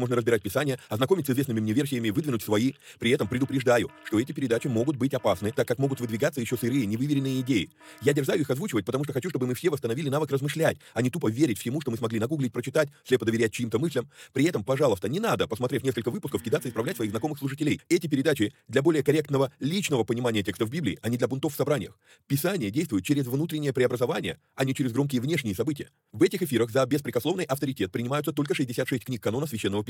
можно разбирать Писание, ознакомить с известными мне версиями, выдвинуть свои. При этом предупреждаю, что эти передачи могут быть опасны, так как могут выдвигаться еще сырые, невыверенные идеи. Я дерзаю их озвучивать, потому что хочу, чтобы мы все восстановили навык размышлять, а не тупо верить всему, что мы смогли нагуглить, прочитать, слепо доверять чьим-то мыслям. При этом, пожалуйста, не надо, посмотрев несколько выпусков, кидаться и исправлять своих знакомых служителей. Эти передачи для более корректного личного понимания текстов Библии, а не для бунтов в собраниях. Писание действует через внутреннее преобразование, а не через громкие внешние события. В этих эфирах за беспрекословный авторитет принимаются только 66 книг канона Священного Писания.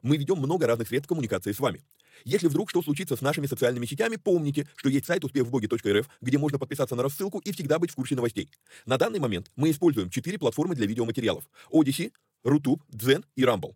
мы ведем много разных средств коммуникации с вами. Если вдруг что случится с нашими социальными сетями, помните, что есть сайт успехвбоге.рф, где можно подписаться на рассылку и всегда быть в курсе новостей. На данный момент мы используем четыре платформы для видеоматериалов. Odyssey, Rutube, Zen и Rumble.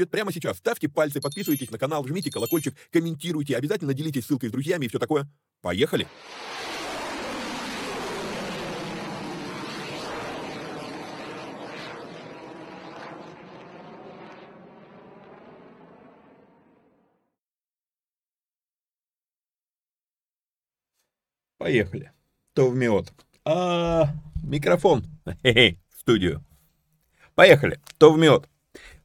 прямо сейчас ставьте пальцы, подписывайтесь на канал, жмите колокольчик, комментируйте, обязательно делитесь ссылкой с друзьями и все такое. Поехали! Поехали. То в миот. А, микрофон. Хе-хе, в студию. Поехали. То в миот.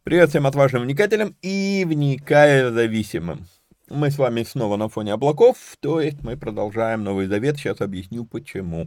Привет всем отважным вникателям и вникая зависимым. Мы с вами снова на фоне облаков, то есть мы продолжаем Новый Завет, сейчас объясню почему.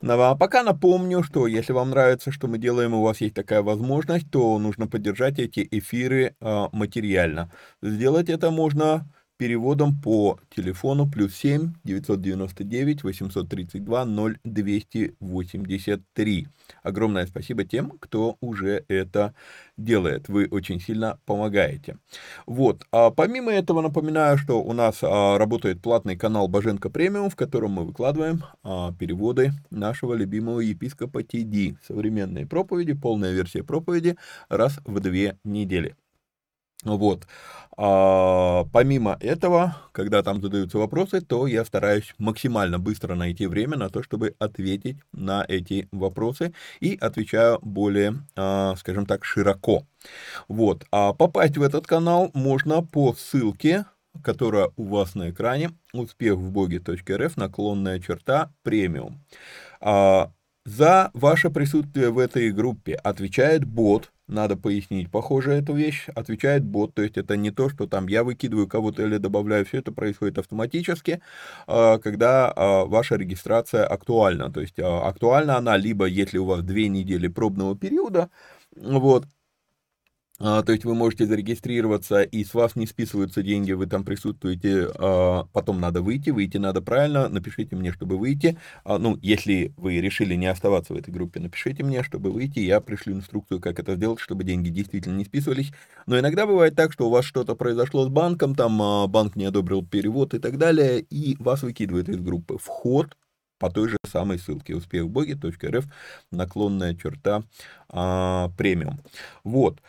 Но ну, а пока напомню, что если вам нравится, что мы делаем, у вас есть такая возможность, то нужно поддержать эти эфиры э, материально. Сделать это можно переводом по телефону плюс 7 999 832 0283. Огромное спасибо тем, кто уже это делает. Вы очень сильно помогаете. Вот. А помимо этого напоминаю, что у нас а, работает платный канал Боженко Премиум, в котором мы выкладываем а, переводы нашего любимого епископа Тиди. Современные проповеди, полная версия проповеди раз в две недели. Вот. А, помимо этого, когда там задаются вопросы, то я стараюсь максимально быстро найти время на то, чтобы ответить на эти вопросы и отвечаю более, а, скажем так, широко. Вот. А попасть в этот канал можно по ссылке, которая у вас на экране, успех в боге.рф, наклонная черта, премиум. А, за ваше присутствие в этой группе отвечает бот, надо пояснить, похоже, эту вещь отвечает бот, то есть это не то, что там я выкидываю кого-то или добавляю, все это происходит автоматически, а, когда а, ваша регистрация актуальна, то есть а, актуальна она либо если у вас две недели пробного периода, вот, а, то есть вы можете зарегистрироваться, и с вас не списываются деньги, вы там присутствуете, а, потом надо выйти, выйти надо правильно, напишите мне, чтобы выйти. А, ну, если вы решили не оставаться в этой группе, напишите мне, чтобы выйти, я пришлю инструкцию, как это сделать, чтобы деньги действительно не списывались. Но иногда бывает так, что у вас что-то произошло с банком, там банк не одобрил перевод и так далее, и вас выкидывают из группы. Вход по той же самой ссылке успехбоги.рф наклонная черта а, премиум. Вот.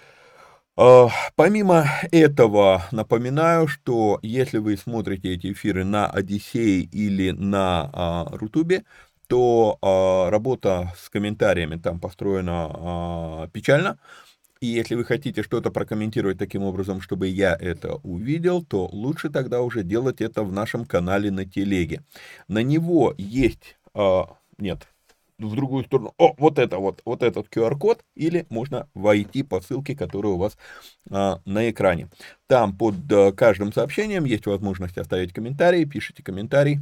А, помимо этого, напоминаю, что если вы смотрите эти эфиры на Одиссее или на а, Рутубе, то а, работа с комментариями там построена печально. И если вы хотите что-то прокомментировать таким образом, чтобы я это увидел, то лучше тогда уже делать это в нашем канале на телеге. На него есть... Нет, в другую сторону. О, вот это вот, вот этот QR-код, или можно войти по ссылке, которая у вас а, на экране. Там под а, каждым сообщением есть возможность оставить комментарий, пишите комментарий,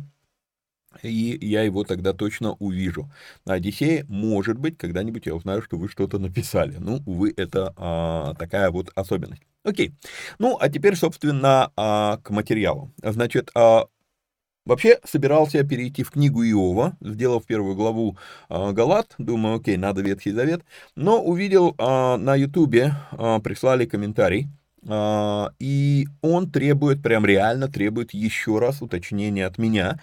и я его тогда точно увижу. На Одиссее, может быть, когда-нибудь я узнаю, что вы что-то написали. Ну, увы, это а, такая вот особенность. Окей. Ну, а теперь, собственно, а, к материалу. Значит, а, Вообще собирался перейти в книгу Иова, сделав первую главу э, Галат, думаю, окей, надо Ветхий Завет, но увидел э, на Ютубе, э, прислали комментарий, и он требует, прям реально требует еще раз уточнения от меня,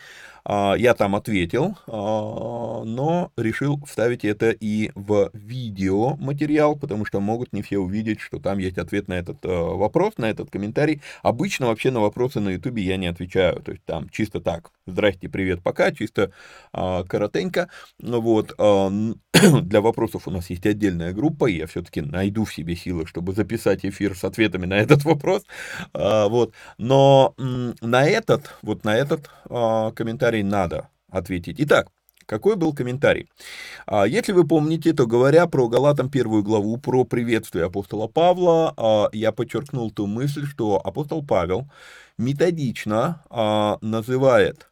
я там ответил, а, но решил вставить это и в видео материал, потому что могут не все увидеть, что там есть ответ на этот а, вопрос, на этот комментарий. Обычно вообще на вопросы на ютубе я не отвечаю, то есть там чисто так, здрасте, привет, пока, чисто коротенько. Ну вот, для вопросов у нас есть отдельная группа, и я все-таки найду в себе силы, чтобы записать эфир с ответами на этот вопрос. Вот, но на этот, вот на этот комментарий комментарий надо ответить. Итак, какой был комментарий? А, если вы помните, то говоря про Галатам первую главу, про приветствие апостола Павла, а, я подчеркнул ту мысль, что апостол Павел методично а, называет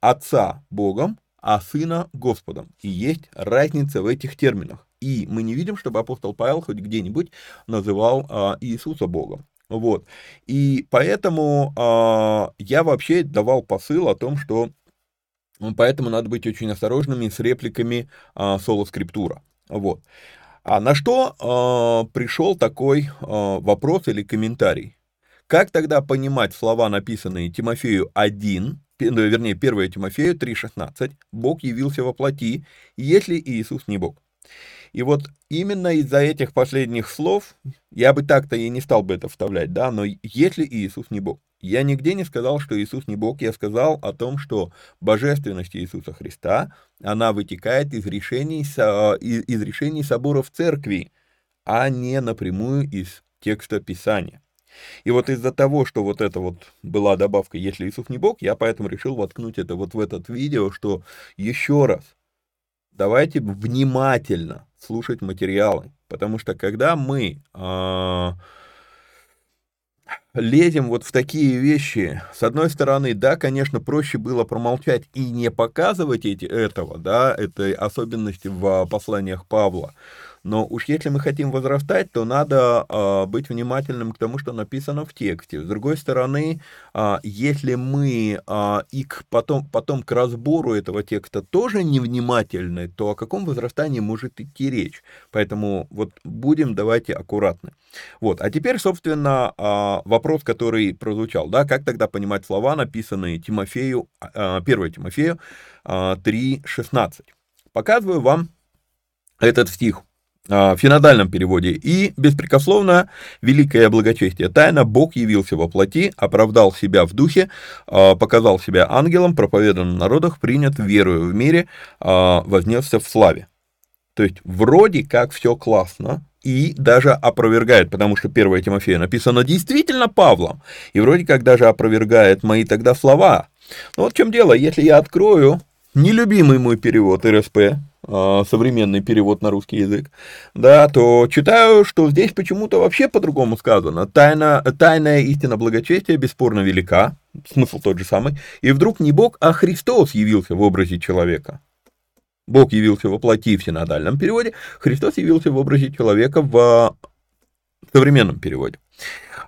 отца Богом, а сына Господом. И есть разница в этих терминах. И мы не видим, чтобы апостол Павел хоть где-нибудь называл Иисуса Богом. Вот. И поэтому э, я вообще давал посыл о том, что ну, поэтому надо быть очень осторожными с репликами э, соло-скриптура. Вот. А на что э, пришел такой э, вопрос или комментарий? Как тогда понимать слова, написанные Тимофею 1, вернее, 1 Тимофею 3,16, «Бог явился во плоти, если Иисус не Бог»? И вот именно из-за этих последних слов, я бы так-то и не стал бы это вставлять, да, но если Иисус не Бог, я нигде не сказал, что Иисус не Бог, я сказал о том, что божественность Иисуса Христа, она вытекает из решений, из решений соборов церкви, а не напрямую из текста Писания. И вот из-за того, что вот это вот была добавка «Если Иисус не Бог», я поэтому решил воткнуть это вот в этот видео, что еще раз, давайте внимательно слушать материалы, потому что когда мы э, лезем вот в такие вещи, с одной стороны, да, конечно, проще было промолчать и не показывать эти, этого, да, этой особенности в посланиях Павла, но уж если мы хотим возрастать, то надо э, быть внимательным к тому, что написано в тексте. С другой стороны, э, если мы э, и к потом, потом к разбору этого текста тоже невнимательны, то о каком возрастании может идти речь? Поэтому вот будем давайте аккуратны. Вот, а теперь, собственно, э, вопрос, который прозвучал, да, как тогда понимать слова, написанные Тимофею, э, 1 Тимофею э, 3.16. Показываю вам этот стих в синодальном переводе, и беспрекословно великое благочестие тайна, Бог явился во плоти, оправдал себя в духе, а, показал себя ангелом, проповедан в народах, принят верою в мире, а, вознесся в славе. То есть вроде как все классно, и даже опровергает, потому что 1 Тимофея написано действительно Павлом, и вроде как даже опровергает мои тогда слова. Но вот в чем дело, если я открою нелюбимый мой перевод РСП, а, современный перевод на русский язык, да, то читаю, что здесь почему-то вообще по-другому сказано. Тайна, тайная истина благочестия бесспорно велика, смысл тот же самый, и вдруг не Бог, а Христос явился в образе человека. Бог явился во плоти в синодальном переводе, Христос явился в образе человека в в современном переводе.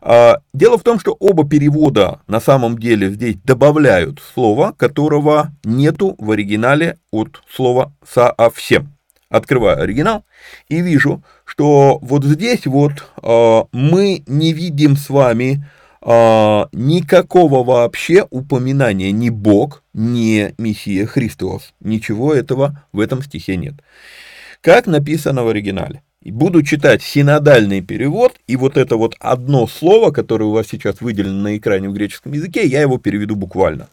А, дело в том, что оба перевода на самом деле здесь добавляют слово, которого нету в оригинале от слова «совсем». Открываю оригинал и вижу, что вот здесь вот э, мы не видим с вами э, никакого вообще упоминания ни Бог, ни Мессия Христос. Ничего этого в этом стихе нет. Как написано в оригинале? Буду читать синодальный перевод, и вот это вот одно слово, которое у вас сейчас выделено на экране в греческом языке, я его переведу буквально.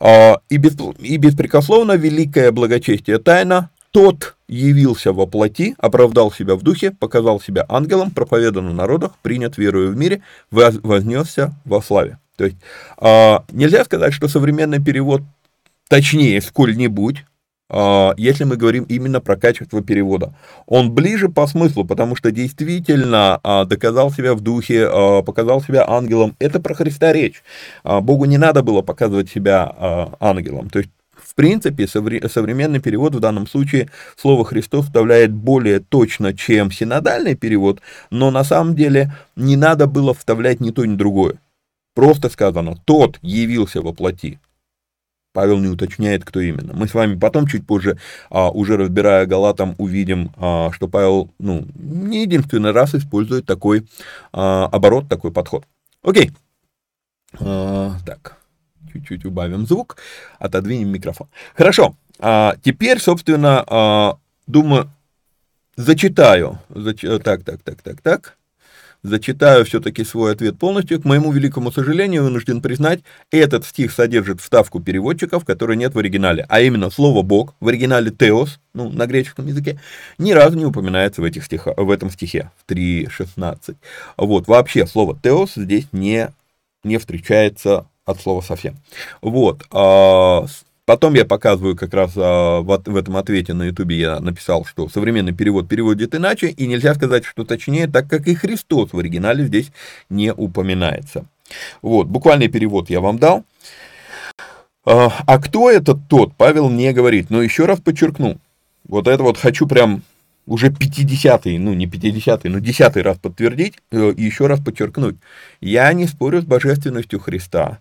А, и, без, и беспрекословно великое благочестие тайна, тот явился во плоти, оправдал себя в духе, показал себя ангелом, проповедан в народах, принят верою в мире, вознесся во славе. То есть а, нельзя сказать, что современный перевод точнее сколь-нибудь, если мы говорим именно про качество перевода. Он ближе по смыслу, потому что действительно а, доказал себя в духе, а, показал себя ангелом. Это про Христа речь. Богу не надо было показывать себя ангелом. То есть в принципе, современный перевод в данном случае слово «Христос» вставляет более точно, чем синодальный перевод, но на самом деле не надо было вставлять ни то, ни другое. Просто сказано «тот явился во плоти». Павел не уточняет, кто именно. Мы с вами потом, чуть позже, а, уже разбирая Галатам, увидим, а, что Павел ну, не единственный раз использует такой а, оборот, такой подход. Окей. Так, чуть-чуть убавим звук, отодвинем микрофон. Хорошо. Теперь, собственно, думаю, зачитаю. Зач... Так, так, так, так, так зачитаю все-таки свой ответ полностью. К моему великому сожалению, вынужден признать, этот стих содержит вставку переводчиков, которой нет в оригинале, а именно слово «бог» в оригинале «теос», ну, на греческом языке, ни разу не упоминается в, этих стиха, в этом стихе, в 3.16. Вот, вообще слово «теос» здесь не, не встречается от слова совсем. Вот, а, Потом я показываю как раз а, в, в этом ответе на ютубе я написал, что современный перевод переводит иначе, и нельзя сказать, что точнее, так как и Христос в оригинале здесь не упоминается. Вот, буквальный перевод я вам дал. А, а кто этот тот, Павел не говорит, но еще раз подчеркну, вот это вот хочу прям уже 50-й, ну не 50-й, но 10 раз подтвердить э, и еще раз подчеркнуть. Я не спорю с божественностью Христа.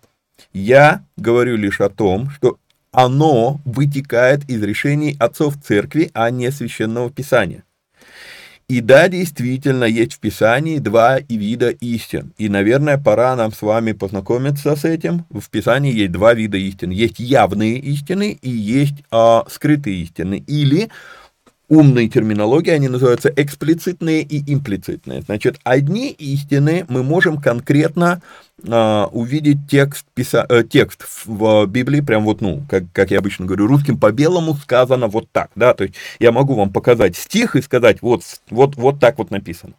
Я говорю лишь о том, что оно вытекает из решений отцов церкви, а не священного писания. И да, действительно, есть в Писании два вида истин. И, наверное, пора нам с вами познакомиться с этим. В Писании есть два вида истин. Есть явные истины и есть а, скрытые истины. Или умной терминологии они называются эксплицитные и имплицитные. Значит, одни истины мы можем конкретно а, увидеть текст, писа, э, текст в Библии, прям вот, ну, как, как я обычно говорю, русским по белому сказано вот так, да, то есть я могу вам показать стих и сказать, вот, вот, вот так вот написано.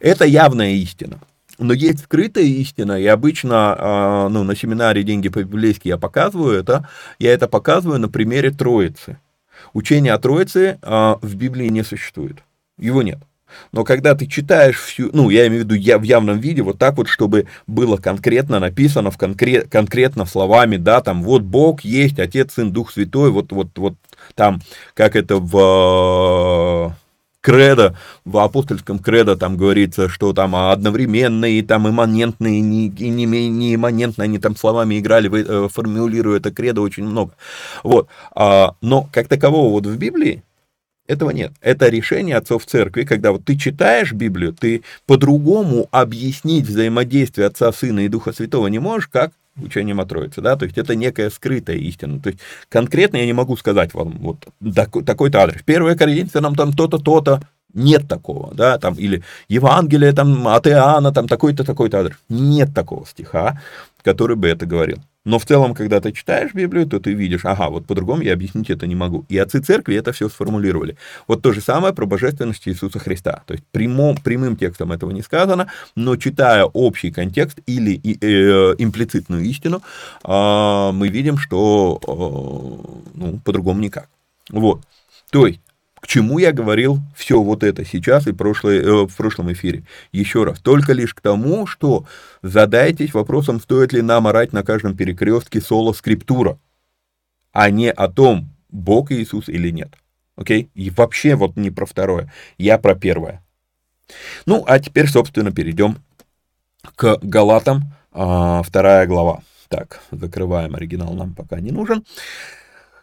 Это явная истина. Но есть скрытая истина, и обычно а, ну, на семинаре «Деньги по-библейски» я показываю это, я это показываю на примере Троицы. Учение о Троице а, в Библии не существует, его нет. Но когда ты читаешь всю, ну, я имею в виду я, в явном виде, вот так вот, чтобы было конкретно написано, в конкрет, конкретно словами, да, там, вот Бог есть, Отец, Сын, Дух Святой, вот, вот, вот там, как это в кредо, в апостольском кредо там говорится, что там одновременные, там имманентные, не, не, не имманентные, они там словами играли, э, формулируя это кредо очень много. Вот. А, но как такового вот в Библии этого нет. Это решение отцов церкви, когда вот ты читаешь Библию, ты по-другому объяснить взаимодействие Отца, Сына и Духа Святого не можешь, как учением о Троице, да, то есть это некая скрытая истина, то есть конкретно я не могу сказать вам вот такой-то адрес. Первое Коринфянам там то-то, то-то, нет такого, да, там, или Евангелие там от Иоанна, там такой-то, такой-то адрес. Нет такого стиха, который бы это говорил. Но в целом, когда ты читаешь Библию, то ты видишь, ага, вот по-другому я объяснить это не могу. И отцы церкви это все сформулировали. Вот то же самое про божественность Иисуса Христа. То есть прямом, прямым текстом этого не сказано, но читая общий контекст или э, имплицитную истину, э, мы видим, что э, ну, по-другому никак. Вот. То есть к чему я говорил все вот это сейчас и прошлое, э, в прошлом эфире? Еще раз, только лишь к тому, что задайтесь вопросом, стоит ли нам орать на каждом перекрестке соло скриптура, а не о том, Бог Иисус или нет. Окей? И вообще вот не про второе, я про первое. Ну, а теперь, собственно, перейдем к Галатам, а, вторая глава. Так, закрываем оригинал, нам пока не нужен.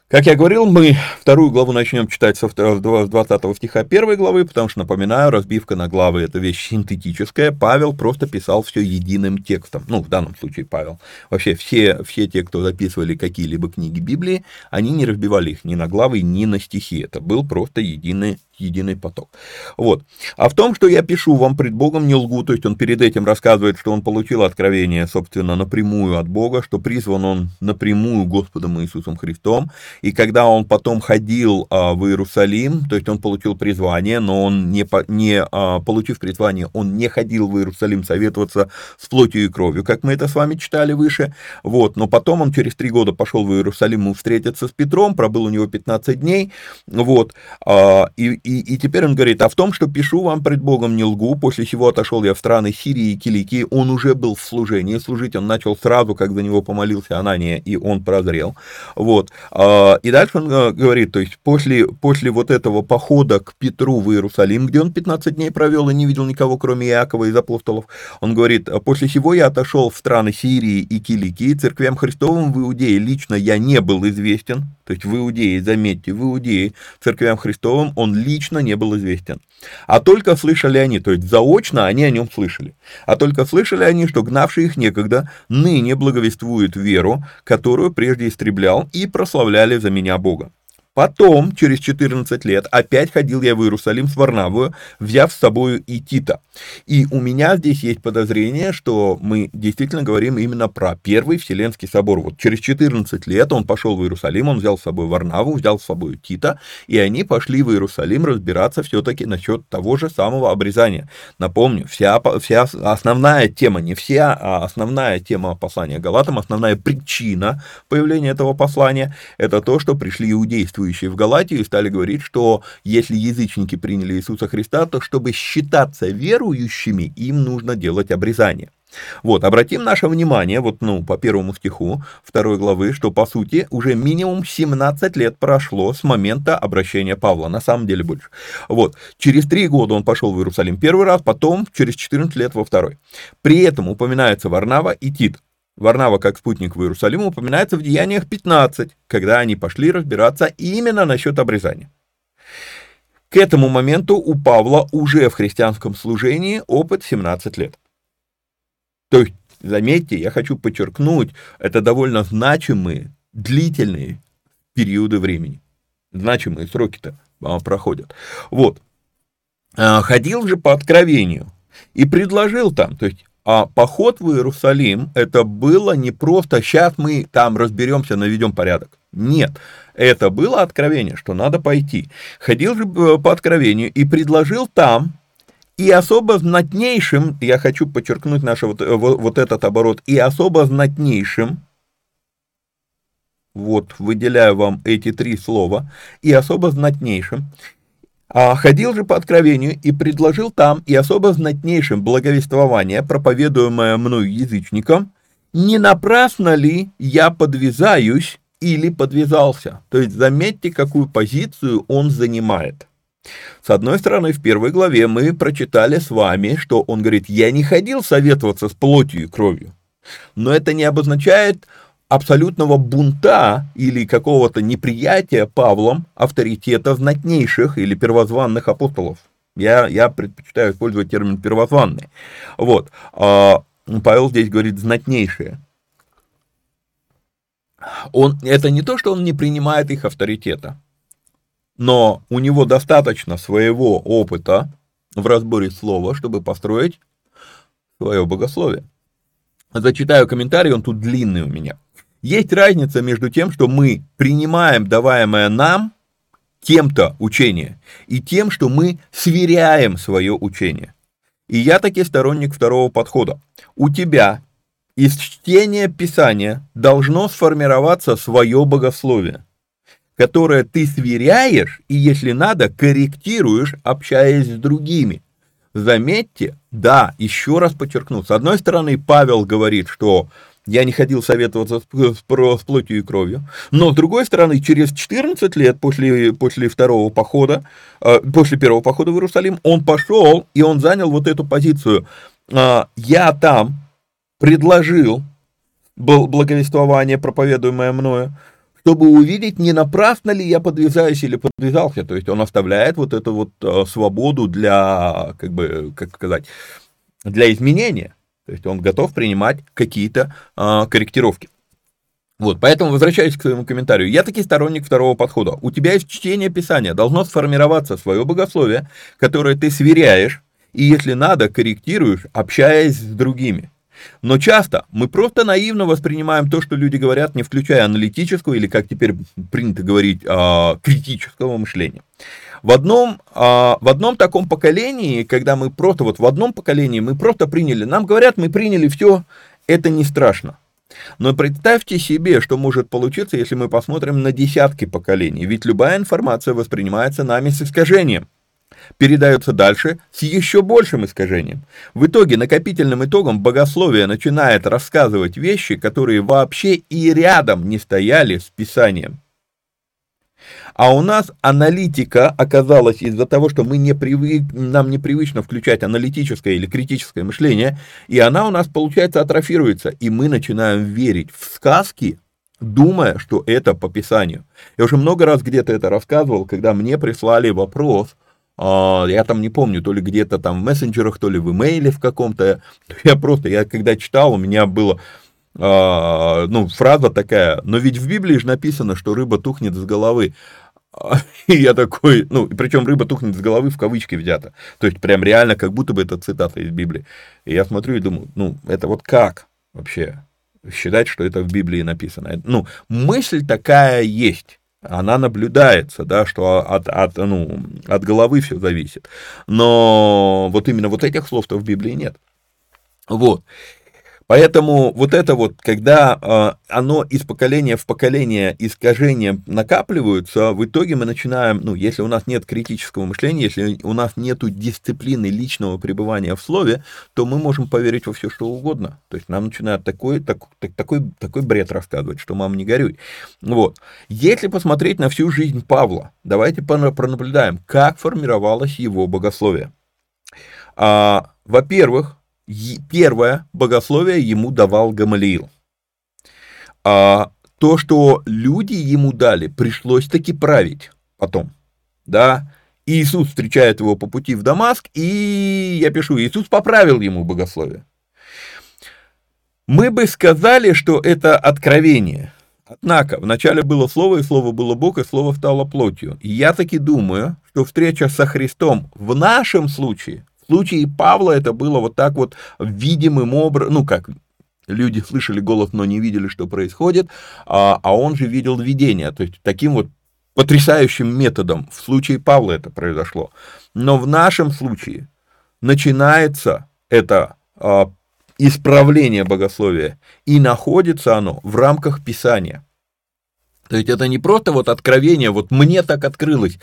Как я говорил, мы вторую главу начнем читать со 20 стиха первой главы, потому что, напоминаю, разбивка на главы – это вещь синтетическая. Павел просто писал все единым текстом. Ну, в данном случае Павел. Вообще, все, все те, кто записывали какие-либо книги Библии, они не разбивали их ни на главы, ни на стихи. Это был просто единый единый поток. Вот. А в том, что я пишу вам пред Богом не лгу, то есть он перед этим рассказывает, что он получил откровение, собственно, напрямую от Бога, что призван он напрямую Господом Иисусом Христом, и когда он потом ходил а, в Иерусалим, то есть он получил призвание, но он не, не а, получив призвание, он не ходил в Иерусалим советоваться с плотью и кровью, как мы это с вами читали выше, вот, но потом он через три года пошел в Иерусалим встретиться с Петром, пробыл у него 15 дней, вот, а, и, и, и теперь он говорит, а в том, что пишу вам пред Богом не лгу, после чего отошел я в страны Сирии и Киликии, он уже был в служении, служить он начал сразу, как за него помолился Анания, и он прозрел, вот, а, и дальше он э, говорит, то есть после, после вот этого похода к Петру в Иерусалим, где он 15 дней провел и не видел никого, кроме Иакова из апостолов, он говорит, после чего я отошел в страны Сирии и Киликии, церквям Христовым в Иудее лично я не был известен, то есть в Иудее, заметьте, в Иудее, церквям Христовым он лично не был известен. А только слышали они, то есть заочно они о нем слышали. А только слышали они, что гнавший их некогда ныне благовествует веру, которую прежде истреблял, и прославляли за меня Бога. Потом, через 14 лет, опять ходил я в Иерусалим с Варнавою, взяв с собою и Тита. И у меня здесь есть подозрение, что мы действительно говорим именно про Первый Вселенский собор. Вот через 14 лет он пошел в Иерусалим, он взял с собой Варнаву, взял с собой Тита, и они пошли в Иерусалим разбираться все-таки насчет того же самого обрезания. Напомню, вся, вся основная тема, не вся, а основная тема послания Галатам, основная причина появления этого послания, это то, что пришли иудействующие верующие в Галатию стали говорить, что если язычники приняли Иисуса Христа, то чтобы считаться верующими, им нужно делать обрезание. Вот, обратим наше внимание, вот, ну, по первому стиху второй главы, что, по сути, уже минимум 17 лет прошло с момента обращения Павла, на самом деле больше. Вот, через три года он пошел в Иерусалим первый раз, потом через 14 лет во второй. При этом упоминаются Варнава и Тит, Варнава как спутник в Иерусалим упоминается в Деяниях 15, когда они пошли разбираться именно насчет обрезания. К этому моменту у Павла уже в христианском служении опыт 17 лет. То есть, заметьте, я хочу подчеркнуть, это довольно значимые, длительные периоды времени. Значимые сроки-то а, проходят. Вот. А, ходил же по откровению и предложил там, то есть а поход в Иерусалим, это было не просто «сейчас мы там разберемся, наведем порядок». Нет, это было откровение, что надо пойти. Ходил же э, по откровению и предложил там, и особо знатнейшим, я хочу подчеркнуть наш вот, э, вот, вот этот оборот, и особо знатнейшим, вот выделяю вам эти три слова, и особо знатнейшим, а ходил же по откровению и предложил там и особо знатнейшим благовествование, проповедуемое мною язычникам, не напрасно ли я подвязаюсь или подвязался. То есть заметьте, какую позицию он занимает. С одной стороны, в первой главе мы прочитали с вами, что он говорит, я не ходил советоваться с плотью и кровью. Но это не обозначает, абсолютного бунта или какого-то неприятия Павлом авторитета знатнейших или первозванных апостолов. Я, я предпочитаю использовать термин первозванный. Вот. А Павел здесь говорит знатнейшие. Он, это не то, что он не принимает их авторитета, но у него достаточно своего опыта в разборе слова, чтобы построить свое богословие. Зачитаю комментарий, он тут длинный у меня. Есть разница между тем, что мы принимаем даваемое нам кем-то учение, и тем, что мы сверяем свое учение. И я таки сторонник второго подхода. У тебя из чтения Писания должно сформироваться свое богословие, которое ты сверяешь и, если надо, корректируешь, общаясь с другими. Заметьте, да, еще раз подчеркну, с одной стороны, Павел говорит, что я не ходил советоваться с, с плотью и кровью. Но, с другой стороны, через 14 лет после, после второго похода, э, после первого похода в Иерусалим, он пошел и он занял вот эту позицию. Э, я там предложил благовествование, проповедуемое мною, чтобы увидеть, не напрасно ли я подвязаюсь или подвязался. То есть он оставляет вот эту вот э, свободу для, как бы, как сказать, для изменения. То есть он готов принимать какие-то а, корректировки. Вот, поэтому возвращаясь к своему комментарию, я таки сторонник второго подхода. У тебя есть чтение Писания, должно сформироваться свое богословие, которое ты сверяешь, и если надо, корректируешь, общаясь с другими. Но часто мы просто наивно воспринимаем то, что люди говорят, не включая аналитического или, как теперь принято говорить, а, критического мышления. В одном, а, в одном таком поколении, когда мы просто, вот в одном поколении мы просто приняли, нам говорят, мы приняли все, это не страшно. Но представьте себе, что может получиться, если мы посмотрим на десятки поколений, ведь любая информация воспринимается нами с искажением передается дальше с еще большим искажением. В итоге, накопительным итогом, богословие начинает рассказывать вещи, которые вообще и рядом не стояли с Писанием. А у нас аналитика оказалась из-за того, что мы не привык, нам непривычно включать аналитическое или критическое мышление, и она у нас, получается, атрофируется, и мы начинаем верить в сказки, думая, что это по Писанию. Я уже много раз где-то это рассказывал, когда мне прислали вопрос – а, я там не помню, то ли где-то там в мессенджерах, то ли в имейле в каком-то, я просто, я когда читал, у меня было, а, ну, фраза такая, но ведь в Библии же написано, что рыба тухнет с головы, и я такой, ну, причем рыба тухнет с головы в кавычки взята, то есть прям реально как будто бы это цитата из Библии, и я смотрю и думаю, ну, это вот как вообще считать, что это в Библии написано, ну, мысль такая есть, она наблюдается, да, что от, от, ну, от головы все зависит. Но вот именно вот этих слов-то в Библии нет. Вот. Поэтому вот это вот, когда э, оно из поколения в поколение искажения накапливаются, в итоге мы начинаем, ну, если у нас нет критического мышления, если у нас нет дисциплины личного пребывания в слове, то мы можем поверить во все, что угодно. То есть нам начинают такой, так, такой, такой бред рассказывать, что мам не горюй. Вот. Если посмотреть на всю жизнь Павла, давайте пронаблюдаем, как формировалось его богословие. А, во-первых, первое богословие ему давал Гамалиил. А то, что люди ему дали, пришлось таки править потом. Да, Иисус встречает его по пути в Дамаск, и я пишу, Иисус поправил ему богословие. Мы бы сказали, что это откровение. Однако, вначале было Слово, и Слово было Бог, и Слово стало плотью. И я таки думаю, что встреча со Христом в нашем случае случае Павла это было вот так вот видимым образом, ну как, люди слышали голос, но не видели, что происходит, а, а он же видел видение, то есть таким вот потрясающим методом в случае Павла это произошло. Но в нашем случае начинается это а, исправление богословия, и находится оно в рамках Писания. То есть это не просто вот откровение, вот мне так открылось,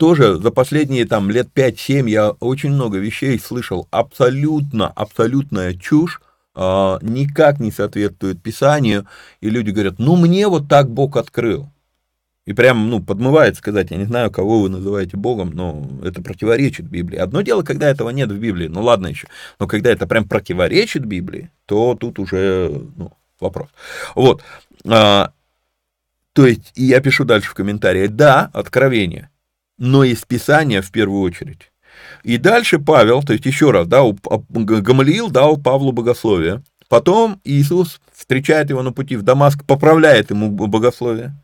тоже за последние там лет 5-7 я очень много вещей слышал. Абсолютно, абсолютная чушь, э, никак не соответствует Писанию. И люди говорят, ну мне вот так Бог открыл. И прям, ну, подмывает сказать, я не знаю, кого вы называете Богом, но это противоречит Библии. Одно дело, когда этого нет в Библии, ну ладно еще, но когда это прям противоречит Библии, то тут уже, ну, вопрос. Вот, а, то есть, и я пишу дальше в комментарии, да, откровение, но из Писания в первую очередь. И дальше Павел, то есть еще раз, да, Гамалиил дал Павлу богословие. Потом Иисус встречает его на пути в Дамаск, поправляет ему богословие.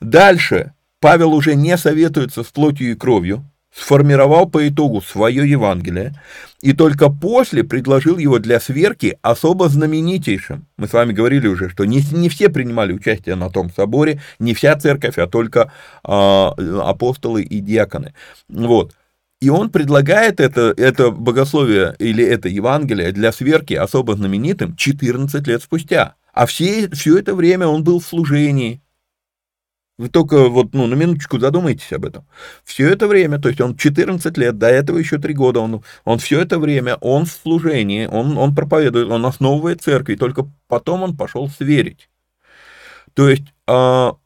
Дальше Павел уже не советуется с плотью и кровью, сформировал по итогу свое Евангелие и только после предложил его для сверки особо знаменитейшим. Мы с вами говорили уже, что не, не все принимали участие на том соборе, не вся церковь, а только э, апостолы и диаконы. Вот. И он предлагает это, это богословие или это Евангелие для сверки особо знаменитым 14 лет спустя. А все, все это время он был в служении, Вы только вот, ну, на минуточку задумайтесь об этом. Все это время, то есть он 14 лет, до этого еще 3 года, он, он все это время, он в служении, он, он проповедует, он основывает церковь, и только потом он пошел сверить. То есть, а,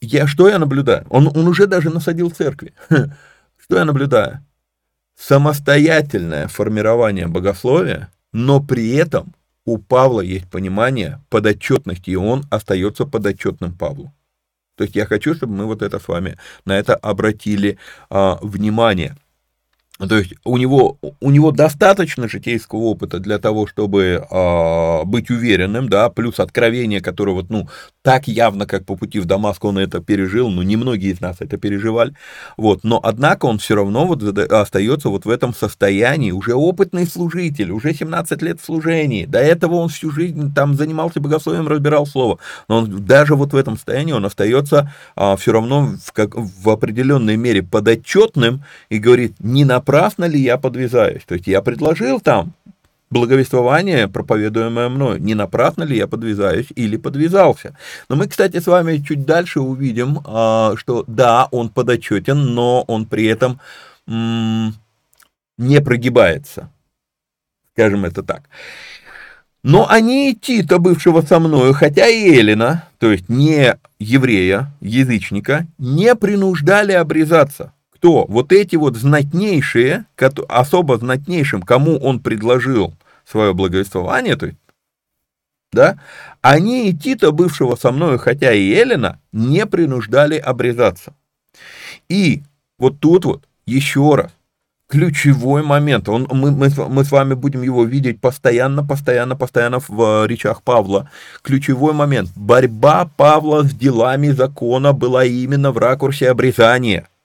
я, что я наблюдаю? Он, он уже даже насадил церкви. Что я наблюдаю? Самостоятельное формирование богословия, но при этом у Павла есть понимание подотчетности, и он остается подотчетным Павлу. То есть я хочу, чтобы мы вот это с вами на это обратили а, внимание. То есть у него, у него достаточно житейского опыта для того, чтобы э, быть уверенным, да, плюс откровение, которое вот, ну, так явно, как по пути в Дамаск он это пережил, ну, немногие из нас это переживали, вот, но однако он все равно вот остается вот в этом состоянии, уже опытный служитель, уже 17 лет в служении, до этого он всю жизнь там занимался богословием, разбирал слово, но он даже вот в этом состоянии он остается а, все равно в, как, в определенной мере подотчетным и говорит, не на напрасно ли я подвязаюсь? То есть я предложил там благовествование, проповедуемое мной, не напрасно ли я подвязаюсь или подвязался. Но мы, кстати, с вами чуть дальше увидим, а, что да, он подотчетен, но он при этом не прогибается. Скажем это так. Но они Тита, бывшего со мною, хотя и Эллина, то есть не еврея, язычника, не принуждали обрезаться кто вот эти вот знатнейшие, особо знатнейшим, кому он предложил свое благовествование, то есть, да, они и Тита, бывшего со мной, хотя и Елена, не принуждали обрезаться. И вот тут вот еще раз, ключевой момент, он, мы, мы, мы с вами будем его видеть постоянно, постоянно, постоянно в речах Павла. Ключевой момент, борьба Павла с делами закона была именно в ракурсе обрезания –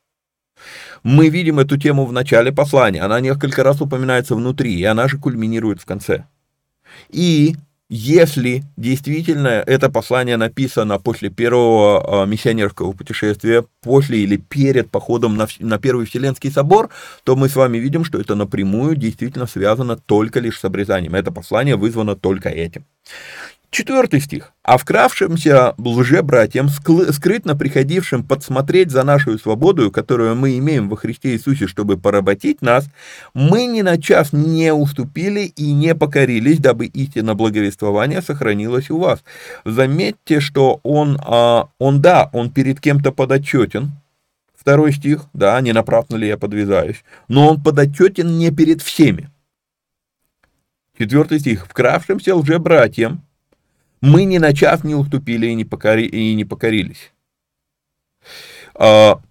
мы видим эту тему в начале послания, она несколько раз упоминается внутри, и она же кульминирует в конце. И если действительно это послание написано после первого э, миссионерского путешествия, после или перед походом на, на Первый Вселенский собор, то мы с вами видим, что это напрямую действительно связано только лишь с обрезанием. Это послание вызвано только этим. Четвертый стих. «А вкравшимся лже-братьям, скрытно приходившим подсмотреть за нашу свободу, которую мы имеем во Христе Иисусе, чтобы поработить нас, мы ни на час не уступили и не покорились, дабы истина благовествования сохранилась у вас». Заметьте, что он, а, он да, он перед кем-то подотчетен, Второй стих, да, не направно ли я подвязаюсь, но он подотчетен не перед всеми. Четвертый стих. «Вкравшимся лже-братьям, мы ни на час не уступили и не, покори, и не покорились. А,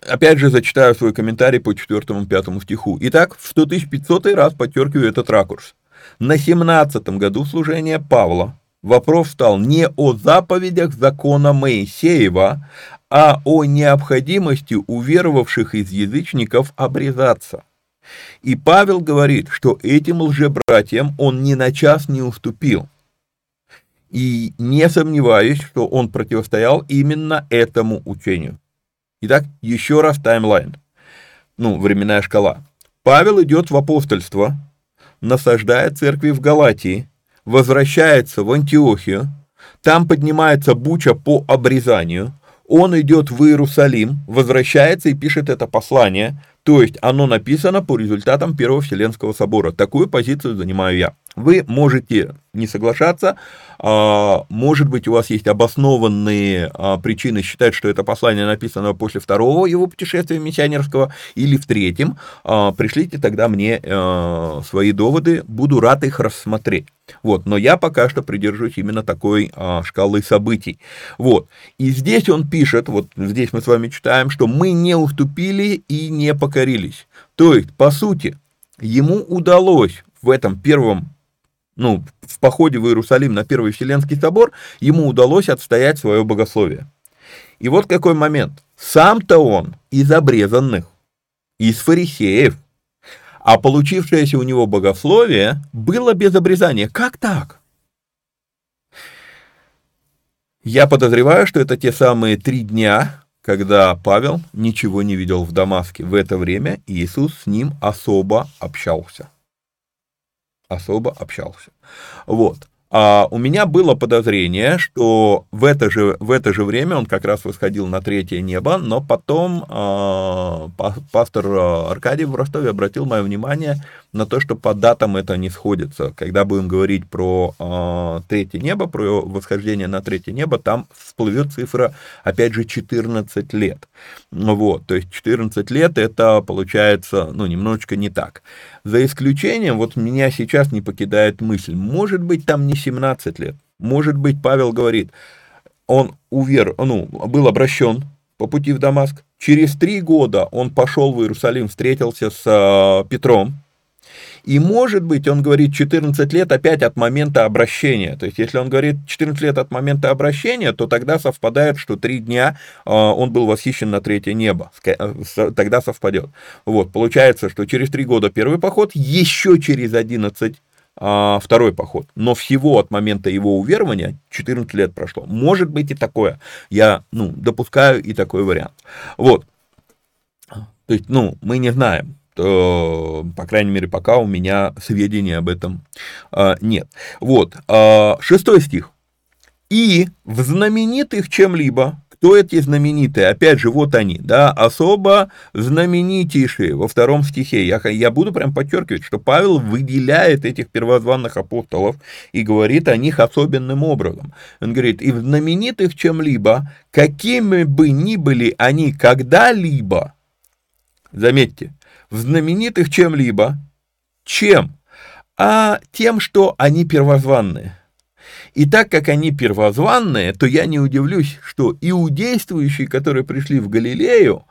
опять же, зачитаю свой комментарий по 4-5 стиху. Итак, в 100 500 раз подчеркиваю этот ракурс. На 17 году служения Павла вопрос стал не о заповедях закона Моисеева, а о необходимости уверовавших из язычников обрезаться – и Павел говорит, что этим лжебратьям он ни на час не уступил. И не сомневаюсь, что он противостоял именно этому учению. Итак, еще раз таймлайн. Ну, временная шкала. Павел идет в апостольство, насаждает церкви в Галатии, возвращается в Антиохию, там поднимается буча по обрезанию, он идет в Иерусалим, возвращается и пишет это послание, то есть оно написано по результатам Первого Вселенского собора. Такую позицию занимаю я. Вы можете не соглашаться, а, может быть, у вас есть обоснованные а, причины считать, что это послание написано после второго его путешествия миссионерского или в третьем. А, пришлите тогда мне свои доводы, буду рад их рассмотреть. Вот, но я пока что придерживаюсь именно такой шкалы событий. Вот, и здесь он пишет, вот здесь мы с вами читаем, что мы не уступили и не покорились. То есть, по сути, ему удалось в этом первом ну, в походе в Иерусалим на Первый Вселенский собор, ему удалось отстоять свое богословие. И вот какой момент. Сам-то он из обрезанных, из фарисеев, а получившееся у него богословие было без обрезания. Как так? Я подозреваю, что это те самые три дня, когда Павел ничего не видел в Дамаске. В это время Иисус с ним особо общался особо общался. Вот. а у меня было подозрение, что в это же, в это же время он как раз восходил на третье небо, но потом а, пастор Аркадий в Ростове обратил мое внимание на то, что по датам это не сходится. Когда будем говорить про а, третье небо, про восхождение на третье небо, там всплывет цифра, опять же, 14 лет. Вот, то есть 14 лет это получается, ну, немножечко не так. За исключением, вот меня сейчас не покидает мысль, может быть, там не 17 лет, может быть, Павел говорит, он увер, ну, был обращен по пути в Дамаск, через три года он пошел в Иерусалим, встретился с э, Петром, и может быть, он говорит 14 лет опять от момента обращения. То есть, если он говорит 14 лет от момента обращения, то тогда совпадает, что три дня э, он был восхищен на третье небо. Э, тогда совпадет. Вот, получается, что через три года первый поход, еще через 11 а, второй поход. Но всего от момента его уверования 14 лет прошло. Может быть и такое. Я ну, допускаю и такой вариант. Вот. То есть, ну, мы не знаем по крайней мере, пока у меня сведений об этом а, нет. Вот, а, шестой стих. «И в знаменитых чем-либо, кто эти знаменитые? Опять же, вот они, да, особо знаменитейшие во втором стихе. Я, я буду прям подчеркивать, что Павел выделяет этих первозванных апостолов и говорит о них особенным образом. Он говорит, и в знаменитых чем-либо, какими бы ни были они когда-либо, заметьте, знаменитых чем-либо. Чем? А тем, что они первозванные. И так как они первозванные, то я не удивлюсь, что иудействующие, которые пришли в Галилею,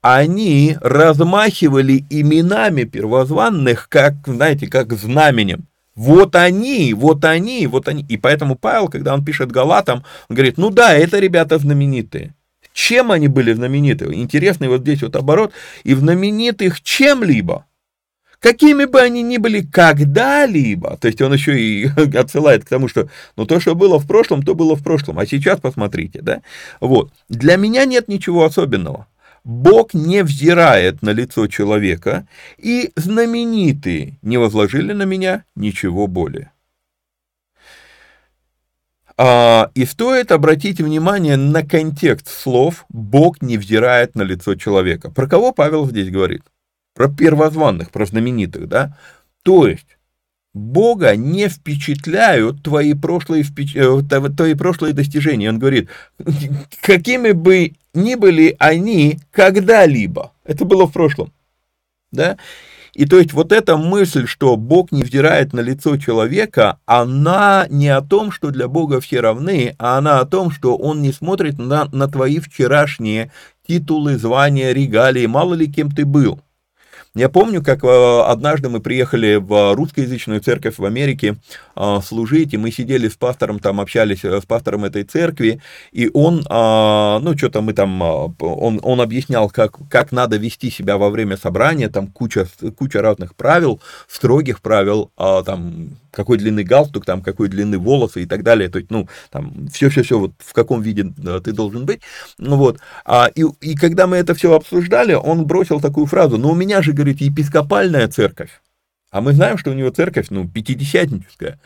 они размахивали именами первозванных, как, знаете, как знаменем. Вот они, вот они, вот они. И поэтому Павел, когда он пишет Галатам, он говорит, ну да, это ребята знаменитые. Чем они были знамениты? Интересный вот здесь вот оборот. И знаменитых чем-либо, какими бы они ни были когда-либо, то есть он еще и отсылает к тому, что ну то, что было в прошлом, то было в прошлом, а сейчас посмотрите, да, вот, для меня нет ничего особенного. Бог не взирает на лицо человека, и знаменитые не возложили на меня ничего более. А, и стоит обратить внимание на контекст слов «Бог не взирает на лицо человека». Про кого Павел здесь говорит? Про первозванных, про знаменитых, да? То есть, Бога не впечатляют твои прошлые, впеч... Э, твои прошлые достижения. Он говорит, какими бы ни были они когда-либо. Это было в прошлом. Да? И то есть вот эта мысль, что Бог не взирает на лицо человека, она не о том, что для Бога все равны, а она о том, что Он не смотрит на, на твои вчерашние титулы, звания, регалии, мало ли кем ты был. Я помню, как э, однажды мы приехали в русскоязычную церковь в Америке э, служить, и мы сидели с пастором, там общались э, с пастором этой церкви, и он, ну, что-то мы там, он, он объяснял, как, как надо вести себя во время собрания, там куча, куча разных правил, строгих правил, там, какой длины галстук, там, какой длины волосы и так далее, то есть, ну, там, все-все-все, вот в каком виде ты должен быть, ну, вот, а, и, и когда мы это все обсуждали, он бросил такую фразу, ну, у меня же, говорит, епископальная церковь, а мы знаем, что у него церковь, ну, пятидесятническая,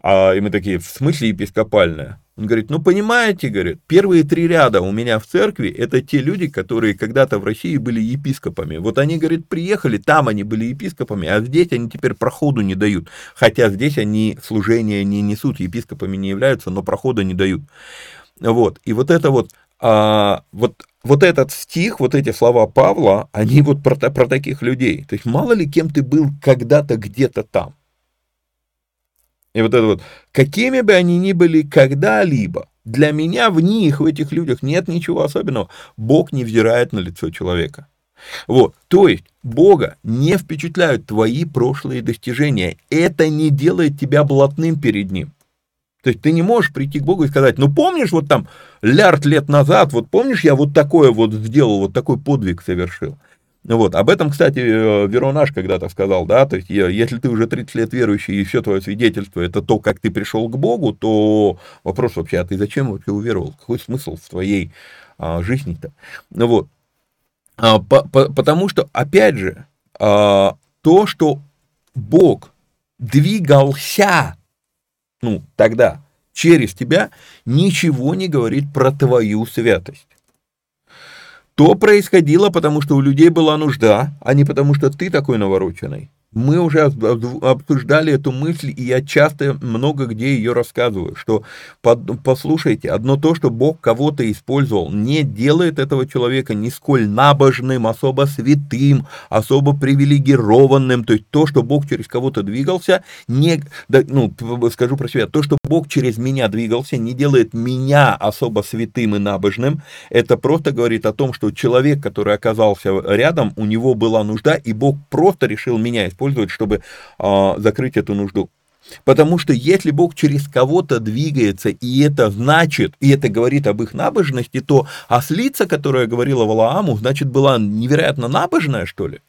а, и мы такие, в смысле епископальная? Он говорит, ну понимаете, говорит, первые три ряда у меня в церкви, это те люди, которые когда-то в России были епископами. Вот они, говорит, приехали, там они были епископами, а здесь они теперь проходу не дают. Хотя здесь они служения не несут, епископами не являются, но прохода не дают. Вот, и вот это вот, а, вот вот этот стих, вот эти слова Павла, они вот про, про таких людей. То есть мало ли кем ты был когда-то где-то там. И вот это вот, какими бы они ни были когда-либо, для меня в них, в этих людях нет ничего особенного. Бог не взирает на лицо человека. Вот, то есть Бога не впечатляют твои прошлые достижения. Это не делает тебя блатным перед Ним. То есть ты не можешь прийти к Богу и сказать, ну помнишь вот там лярд лет назад, вот помнишь я вот такое вот сделал, вот такой подвиг совершил. Вот. Об этом, кстати, э, Веронаш когда-то сказал, да, то есть если ты уже 30 лет верующий, и все твое свидетельство это то, как ты пришел к Богу, то вопрос вообще, а ты зачем вообще уверовал? Какой смысл в твоей а, жизни-то? Ну вот. А, по, по, потому что, опять же, а, то, что Бог двигался ну, тогда, через тебя, ничего не говорит про твою святость. То происходило, потому что у людей была нужда, а не потому что ты такой навороченный. Мы уже обсуждали эту мысль, и я часто много где ее рассказываю, что послушайте, одно то, что Бог кого-то использовал, не делает этого человека ни сколь набожным, особо святым, особо привилегированным, то есть то, что Бог через кого-то двигался, не, да, ну, скажу про себя, то, что Бог через меня двигался, не делает меня особо святым и набожным, это просто говорит о том, что человек, который оказался рядом, у него была нужда, и Бог просто решил меня использовать, чтобы э, закрыть эту нужду. Потому что если Бог через кого-то двигается, и это значит, и это говорит об их набожности, то ослица, которая говорила Валааму, значит, была невероятно набожная, что ли?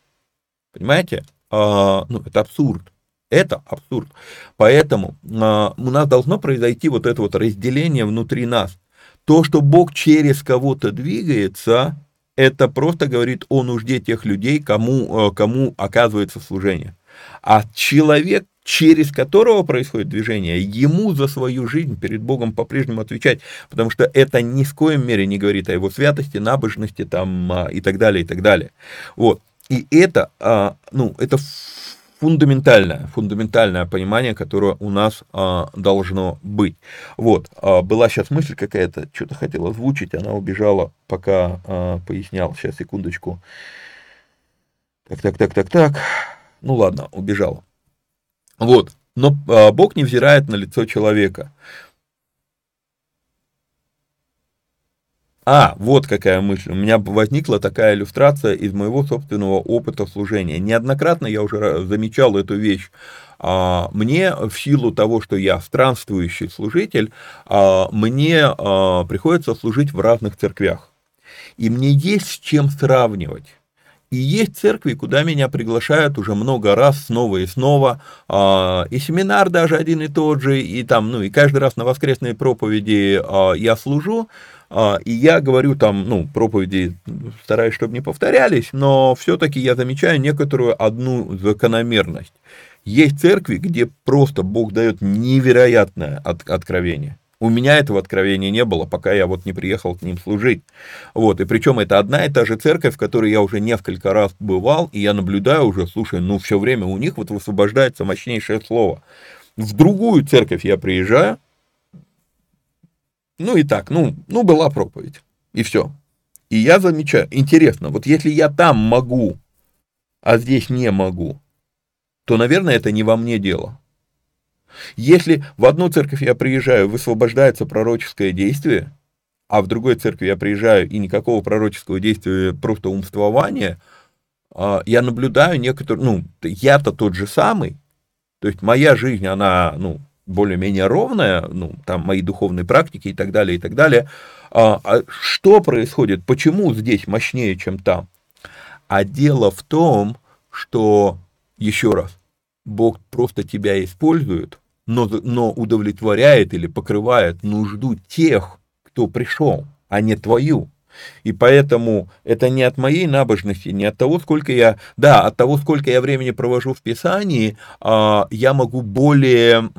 Понимаете? А, ну, это абсурд. Это абсурд. Поэтому а, у нас должно произойти вот это вот разделение внутри нас. То, что Бог через кого-то двигается, это просто говорит о нужде тех людей, кому, э, кому оказывается служение. А человек, через которого происходит движение, ему за свою жизнь перед Богом по-прежнему отвечать, потому что это ни в коем мере не говорит о его святости, набожности там, а, и так далее, и так далее. Вот. И это, а, ну, это фундаментальное, фундаментальное понимание, которое у нас а, должно быть. Вот, а, была сейчас мысль какая-то, что-то хотел озвучить, она убежала, пока а, пояснял. Сейчас, секундочку. Так, так, так, так, так. Ну ладно, убежала. Вот, но а, Бог не взирает на лицо человека. А, вот какая мысль. У меня возникла такая иллюстрация из моего собственного опыта служения. Неоднократно я уже замечал эту вещь. А, мне в силу того, что я странствующий служитель, а, мне а, приходится служить в разных церквях. И мне есть с чем сравнивать. И есть церкви, куда меня приглашают уже много раз, снова и снова, и семинар даже один и тот же, и там, ну, и каждый раз на воскресные проповеди я служу, и я говорю там, ну, проповеди стараюсь, чтобы не повторялись, но все-таки я замечаю некоторую одну закономерность. Есть церкви, где просто Бог дает невероятное от, откровение. У меня этого откровения не было, пока я вот не приехал к ним служить. Вот, и причем это одна и та же церковь, в которой я уже несколько раз бывал, и я наблюдаю уже, слушай, ну все время у них вот высвобождается мощнейшее слово. В другую церковь я приезжаю, ну и так, ну, ну была проповедь, и все. И я замечаю, интересно, вот если я там могу, а здесь не могу, то, наверное, это не во мне дело. Если в одну церковь я приезжаю, высвобождается пророческое действие, а в другой церкви я приезжаю, и никакого пророческого действия, просто умствование, а, я наблюдаю некоторые, ну, я-то тот же самый, то есть моя жизнь, она, ну, более-менее ровная, ну, там мои духовные практики и так далее, и так далее. А, а что происходит? Почему здесь мощнее, чем там? А дело в том, что, еще раз, Бог просто тебя использует, но, но удовлетворяет или покрывает нужду тех, кто пришел, а не твою. И поэтому это не от моей набожности, не от того, сколько я, да, от того, сколько я времени провожу в Писании, а, я могу более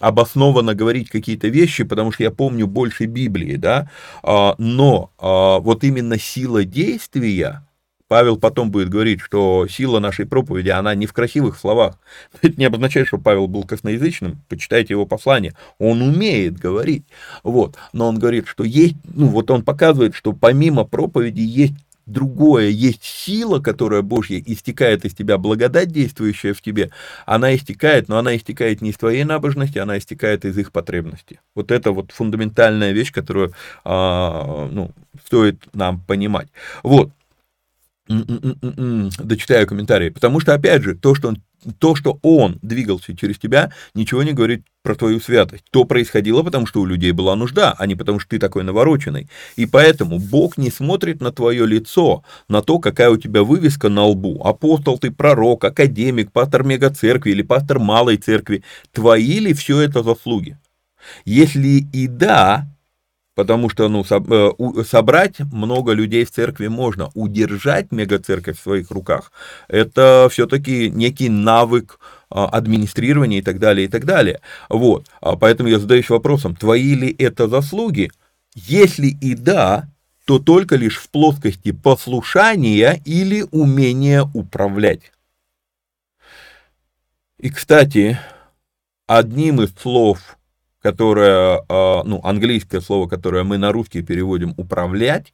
обоснованно говорить какие-то вещи, потому что я помню больше Библии, да, а, но а, вот именно сила действия, Павел потом будет говорить, что сила нашей проповеди, она не в красивых словах. Это не обозначает, что Павел был косноязычным, почитайте его послание. Он умеет говорить. Вот. Но он говорит, что есть, ну вот он показывает, что помимо проповеди есть другое, есть сила, которая Божья истекает из тебя, благодать, действующая в тебе, она истекает, но она истекает не из твоей набожности, она истекает из их потребности. Вот это вот фундаментальная вещь, которую а, ну, стоит нам понимать. Вот, дочитаю комментарии. Потому что, опять же, то, что он, то, что он двигался через тебя, ничего не говорит про твою святость. То происходило, потому что у людей была нужда, а не потому что ты такой навороченный. И поэтому Бог не смотрит на твое лицо, на то, какая у тебя вывеска на лбу. Апостол ты, пророк, академик, пастор мегацеркви или пастор малой церкви. Твои ли все это заслуги? Если и да, Потому что ну, э, собрать много людей в церкви можно. Удержать мегацерковь в своих руках – это все-таки некий навык а, администрирования и так далее, и так далее. Вот. А поэтому я задаюсь вопросом, твои ли это заслуги? Если и да, то только лишь в плоскости послушания или умения управлять. И, кстати, одним из слов, которое, а, ну, английское слово, которое мы на русский переводим «управлять»,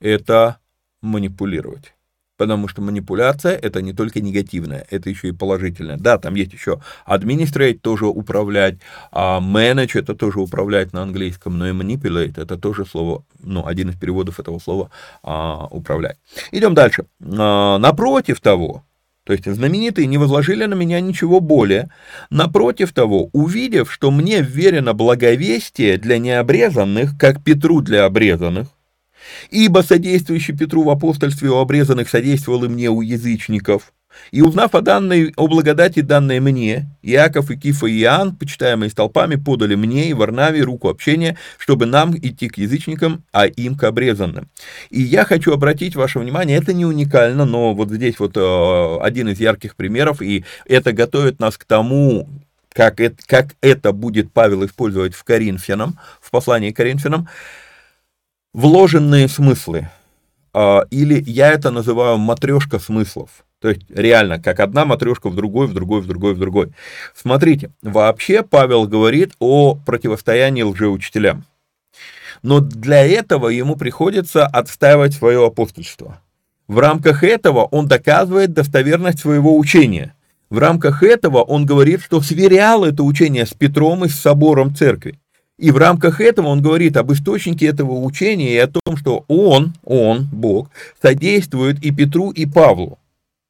это «манипулировать». Потому что манипуляция это не только негативная, это еще и положительная. Да, там есть еще administrate, тоже управлять, а manage это тоже управлять на английском, но и manipulate это тоже слово, ну, один из переводов этого слова а, управлять. Идем дальше. А, напротив того, то есть знаменитые не возложили на меня ничего более. Напротив того, увидев, что мне верено благовестие для необрезанных, как Петру для обрезанных, ибо содействующий Петру в апостольстве у обрезанных содействовал и мне у язычников, и узнав о данной, о благодати, данной мне, Иаков и Кифа и Иоанн, почитаемые столпами, подали мне и Варнаве руку общения, чтобы нам идти к язычникам, а им к обрезанным. И я хочу обратить ваше внимание, это не уникально, но вот здесь вот э, один из ярких примеров, и это готовит нас к тому, как это, как это будет Павел использовать в Коринфянам, в послании к Коринфянам, вложенные смыслы, э, или я это называю матрешка смыслов. То есть реально, как одна матрешка в другой, в другой, в другой, в другой. Смотрите, вообще Павел говорит о противостоянии лжеучителям. Но для этого ему приходится отстаивать свое апостольство. В рамках этого он доказывает достоверность своего учения. В рамках этого он говорит, что сверял это учение с Петром и с собором церкви. И в рамках этого он говорит об источнике этого учения и о том, что он, он, Бог, содействует и Петру, и Павлу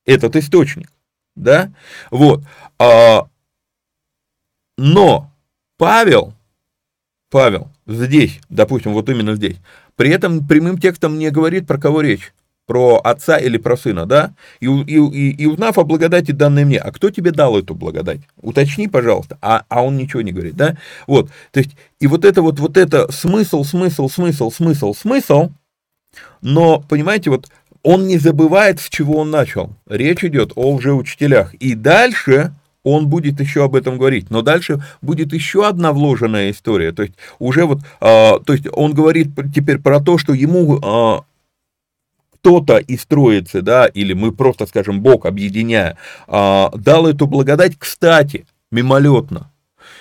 этот источник, да, вот, а, но Павел, Павел здесь, допустим, вот именно здесь, при этом прямым текстом не говорит, про кого речь, про отца или про сына, да, и, и, и, и узнав о благодати данной мне, а кто тебе дал эту благодать? Уточни, пожалуйста, а, а он ничего не говорит, да, вот, то есть, и вот это вот, вот это смысл, смысл, смысл, смысл, смысл, но, понимаете, вот он не забывает, с чего он начал. Речь идет о лжеучителях. И дальше он будет еще об этом говорить. Но дальше будет еще одна вложенная история. То есть уже вот, а, то есть он говорит теперь про то, что ему а, кто-то из троицы, да, или мы просто скажем Бог, объединяя, а, дал эту благодать, кстати, мимолетно.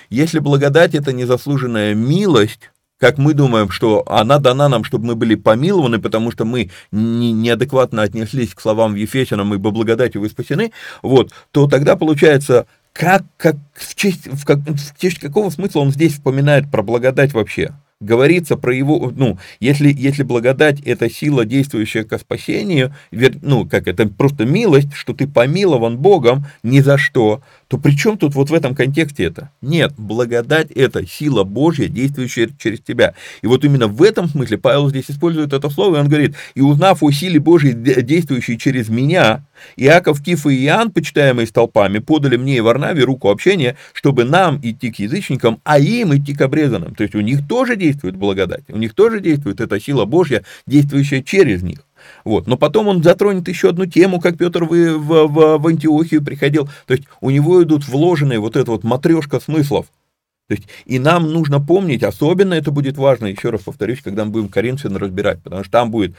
Если благодать это незаслуженная милость, как мы думаем, что она дана нам, чтобы мы были помилованы, потому что мы не, неадекватно отнеслись к словам Ефесянам, ибо благодатью вы спасены, вот, то тогда получается, как, как, в, честь, в, как, в честь какого смысла он здесь вспоминает про благодать вообще? Говорится про его, ну, если, если благодать – это сила, действующая к спасению, ну, как это просто милость, что ты помилован Богом ни за что, то при чем тут вот в этом контексте это? Нет, благодать – это сила Божья, действующая через тебя. И вот именно в этом смысле Павел здесь использует это слово, и он говорит, и узнав о силе Божьей, действующей через меня, Иаков, Киф и Иоанн, почитаемые столпами, подали мне и Варнаве руку общения, чтобы нам идти к язычникам, а им идти к обрезанным. То есть у них тоже действует благодать, у них тоже действует эта сила Божья, действующая через них. Вот. Но потом он затронет еще одну тему, как Петр в, в, в, в Антиохию приходил. То есть у него идут вложенные вот эта вот матрешка смыслов. То есть, и нам нужно помнить, особенно это будет важно, еще раз повторюсь, когда мы будем Коринфян разбирать, потому что там будет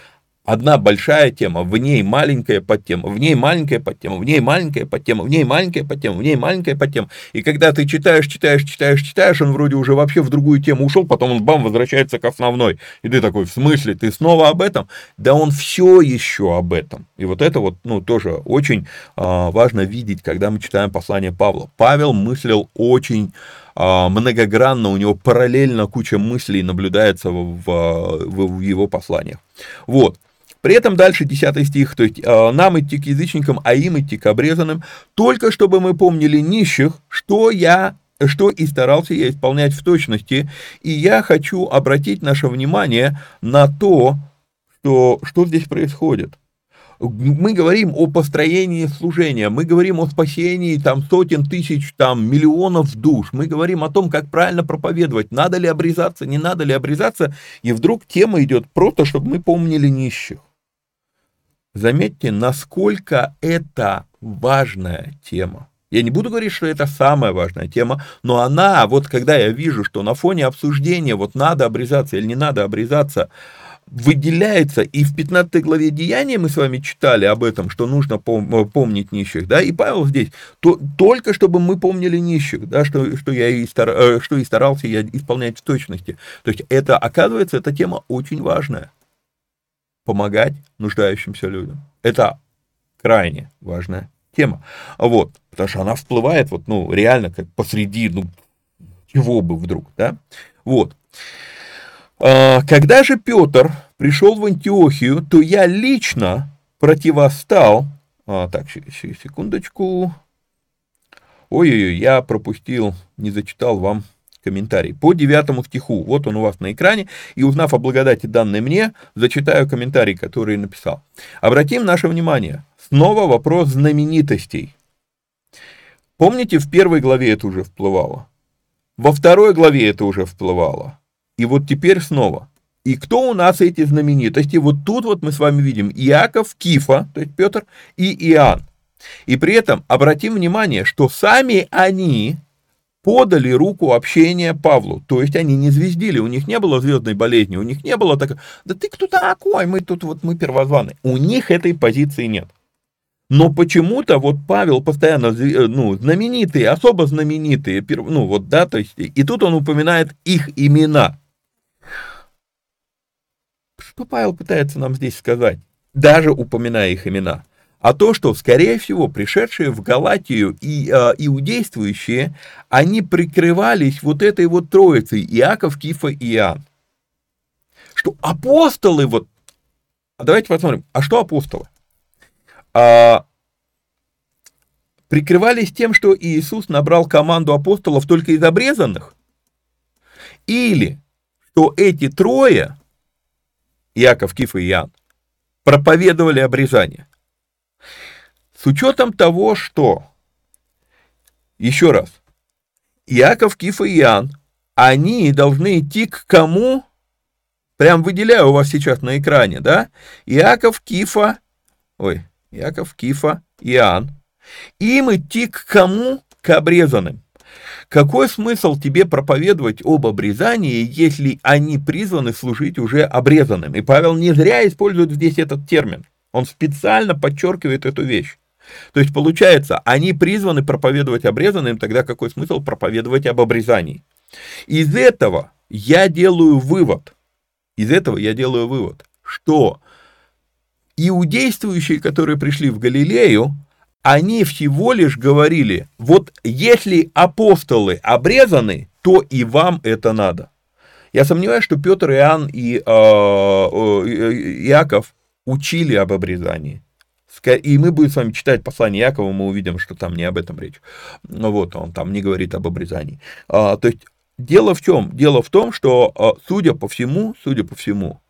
одна большая тема, в ней маленькая подтема, в ней маленькая подтема, в ней маленькая подтема, в ней маленькая подтема, в ней маленькая подтема. И когда ты читаешь, читаешь, читаешь, читаешь, он вроде уже вообще в другую тему ушел, потом он бам, возвращается к основной. И ты такой, в смысле, ты снова об этом? Да он все еще об этом. И вот это вот, ну, тоже очень а, важно видеть, когда мы читаем послание Павла. Павел мыслил очень а, многогранно, у него параллельно куча мыслей наблюдается в, в, в его посланиях. Вот. При этом дальше 10 стих, то есть э, нам идти к язычникам, а им идти к обрезанным, только чтобы мы помнили нищих, что я что и старался я исполнять в точности. И я хочу обратить наше внимание на то, что, что здесь происходит. Мы говорим о построении служения, мы говорим о спасении там сотен тысяч, там миллионов душ, мы говорим о том, как правильно проповедовать, надо ли обрезаться, не надо ли обрезаться, и вдруг тема идет просто, чтобы мы помнили нищих. Заметьте, насколько это важная тема. Я не буду говорить, что это самая важная тема, но она, вот когда я вижу, что на фоне обсуждения, вот надо обрезаться или не надо обрезаться, выделяется, и в 15 главе Деяния мы с вами читали об этом, что нужно э, помнить нищих, да, и Павел здесь, то, только чтобы мы помнили нищих, да, что, что я и, стар, э, что и старался я исполнять в точности. То есть это, оказывается, эта тема очень важная. Помогать нуждающимся людям. Это крайне важная тема. Вот, потому что она всплывает вот, ну, реально как посреди, ну, чего бы вдруг, да, вот. А, когда же Петр пришел в Антиохию, то я лично противостал, а, так, секундочку, ой-ой-ой, я пропустил, не зачитал вам комментарий по девятому стиху. Вот он у вас на экране. И узнав о благодати данной мне, зачитаю комментарий, который написал. Обратим наше внимание. Снова вопрос знаменитостей. Помните, в первой главе это уже всплывало? Во второй главе это уже всплывало. И вот теперь снова. И кто у нас эти знаменитости? Вот тут вот мы с вами видим Иаков, Кифа, то есть Петр, и Иоанн. И при этом обратим внимание, что сами они подали руку общения Павлу. То есть они не звездили, у них не было звездной болезни, у них не было так, да ты кто такой, мы тут вот мы первозваны. У них этой позиции нет. Но почему-то вот Павел постоянно, э, ну, знаменитые, особо знаменитые, ну, вот, да, то есть, и тут он упоминает их имена. Что Павел пытается нам здесь сказать, даже упоминая их имена? А то, что, скорее всего, пришедшие в Галатию и э, иудействующие, они прикрывались вот этой вот троицей Иаков, Кифа и Иоанн. Что апостолы вот... А давайте посмотрим, а что апостолы? А, прикрывались тем, что Иисус набрал команду апостолов только из обрезанных? Или что эти трое Яков, Киф и Иоанн, проповедовали обрезание. С учетом того, что, еще раз, Яков, Киф и Иоанн, они должны идти к кому? Прям выделяю у вас сейчас на экране, да? Иаков, Кифа, ой, Иаков, Кифа, Иоанн. Им идти к кому? К обрезанным. Какой смысл тебе проповедовать об обрезании, если они призваны служить уже обрезанным? И Павел не зря использует здесь этот термин. Он специально подчеркивает эту вещь. То есть получается, они призваны проповедовать обрезанным, тогда какой смысл проповедовать об обрезании? Из этого я делаю вывод, из этого я делаю вывод, что иудействующие, которые пришли в Галилею, они всего лишь говорили, вот если апостолы обрезаны, то и вам это надо. Я сомневаюсь, что Петр, Иоанн и э, э, Иаков учили об обрезании. И мы будем с вами читать послание Якова, мы увидим, что там не об этом речь. Ну вот, он там не говорит об обрезании. А, то есть, дело в чем? Дело в том, что, а, судя по всему, судя по всему,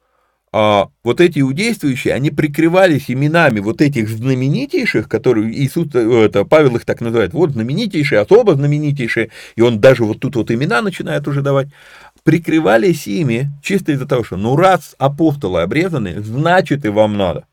а вот эти иудействующие, они прикрывались именами вот этих знаменитейших, которые Иисус, э, это, Павел их так называет, вот знаменитейшие, особо знаменитейшие, и он даже вот тут вот имена начинает уже давать, прикрывались ими чисто из-за того, что ну раз апостолы обрезаны, значит и вам надо.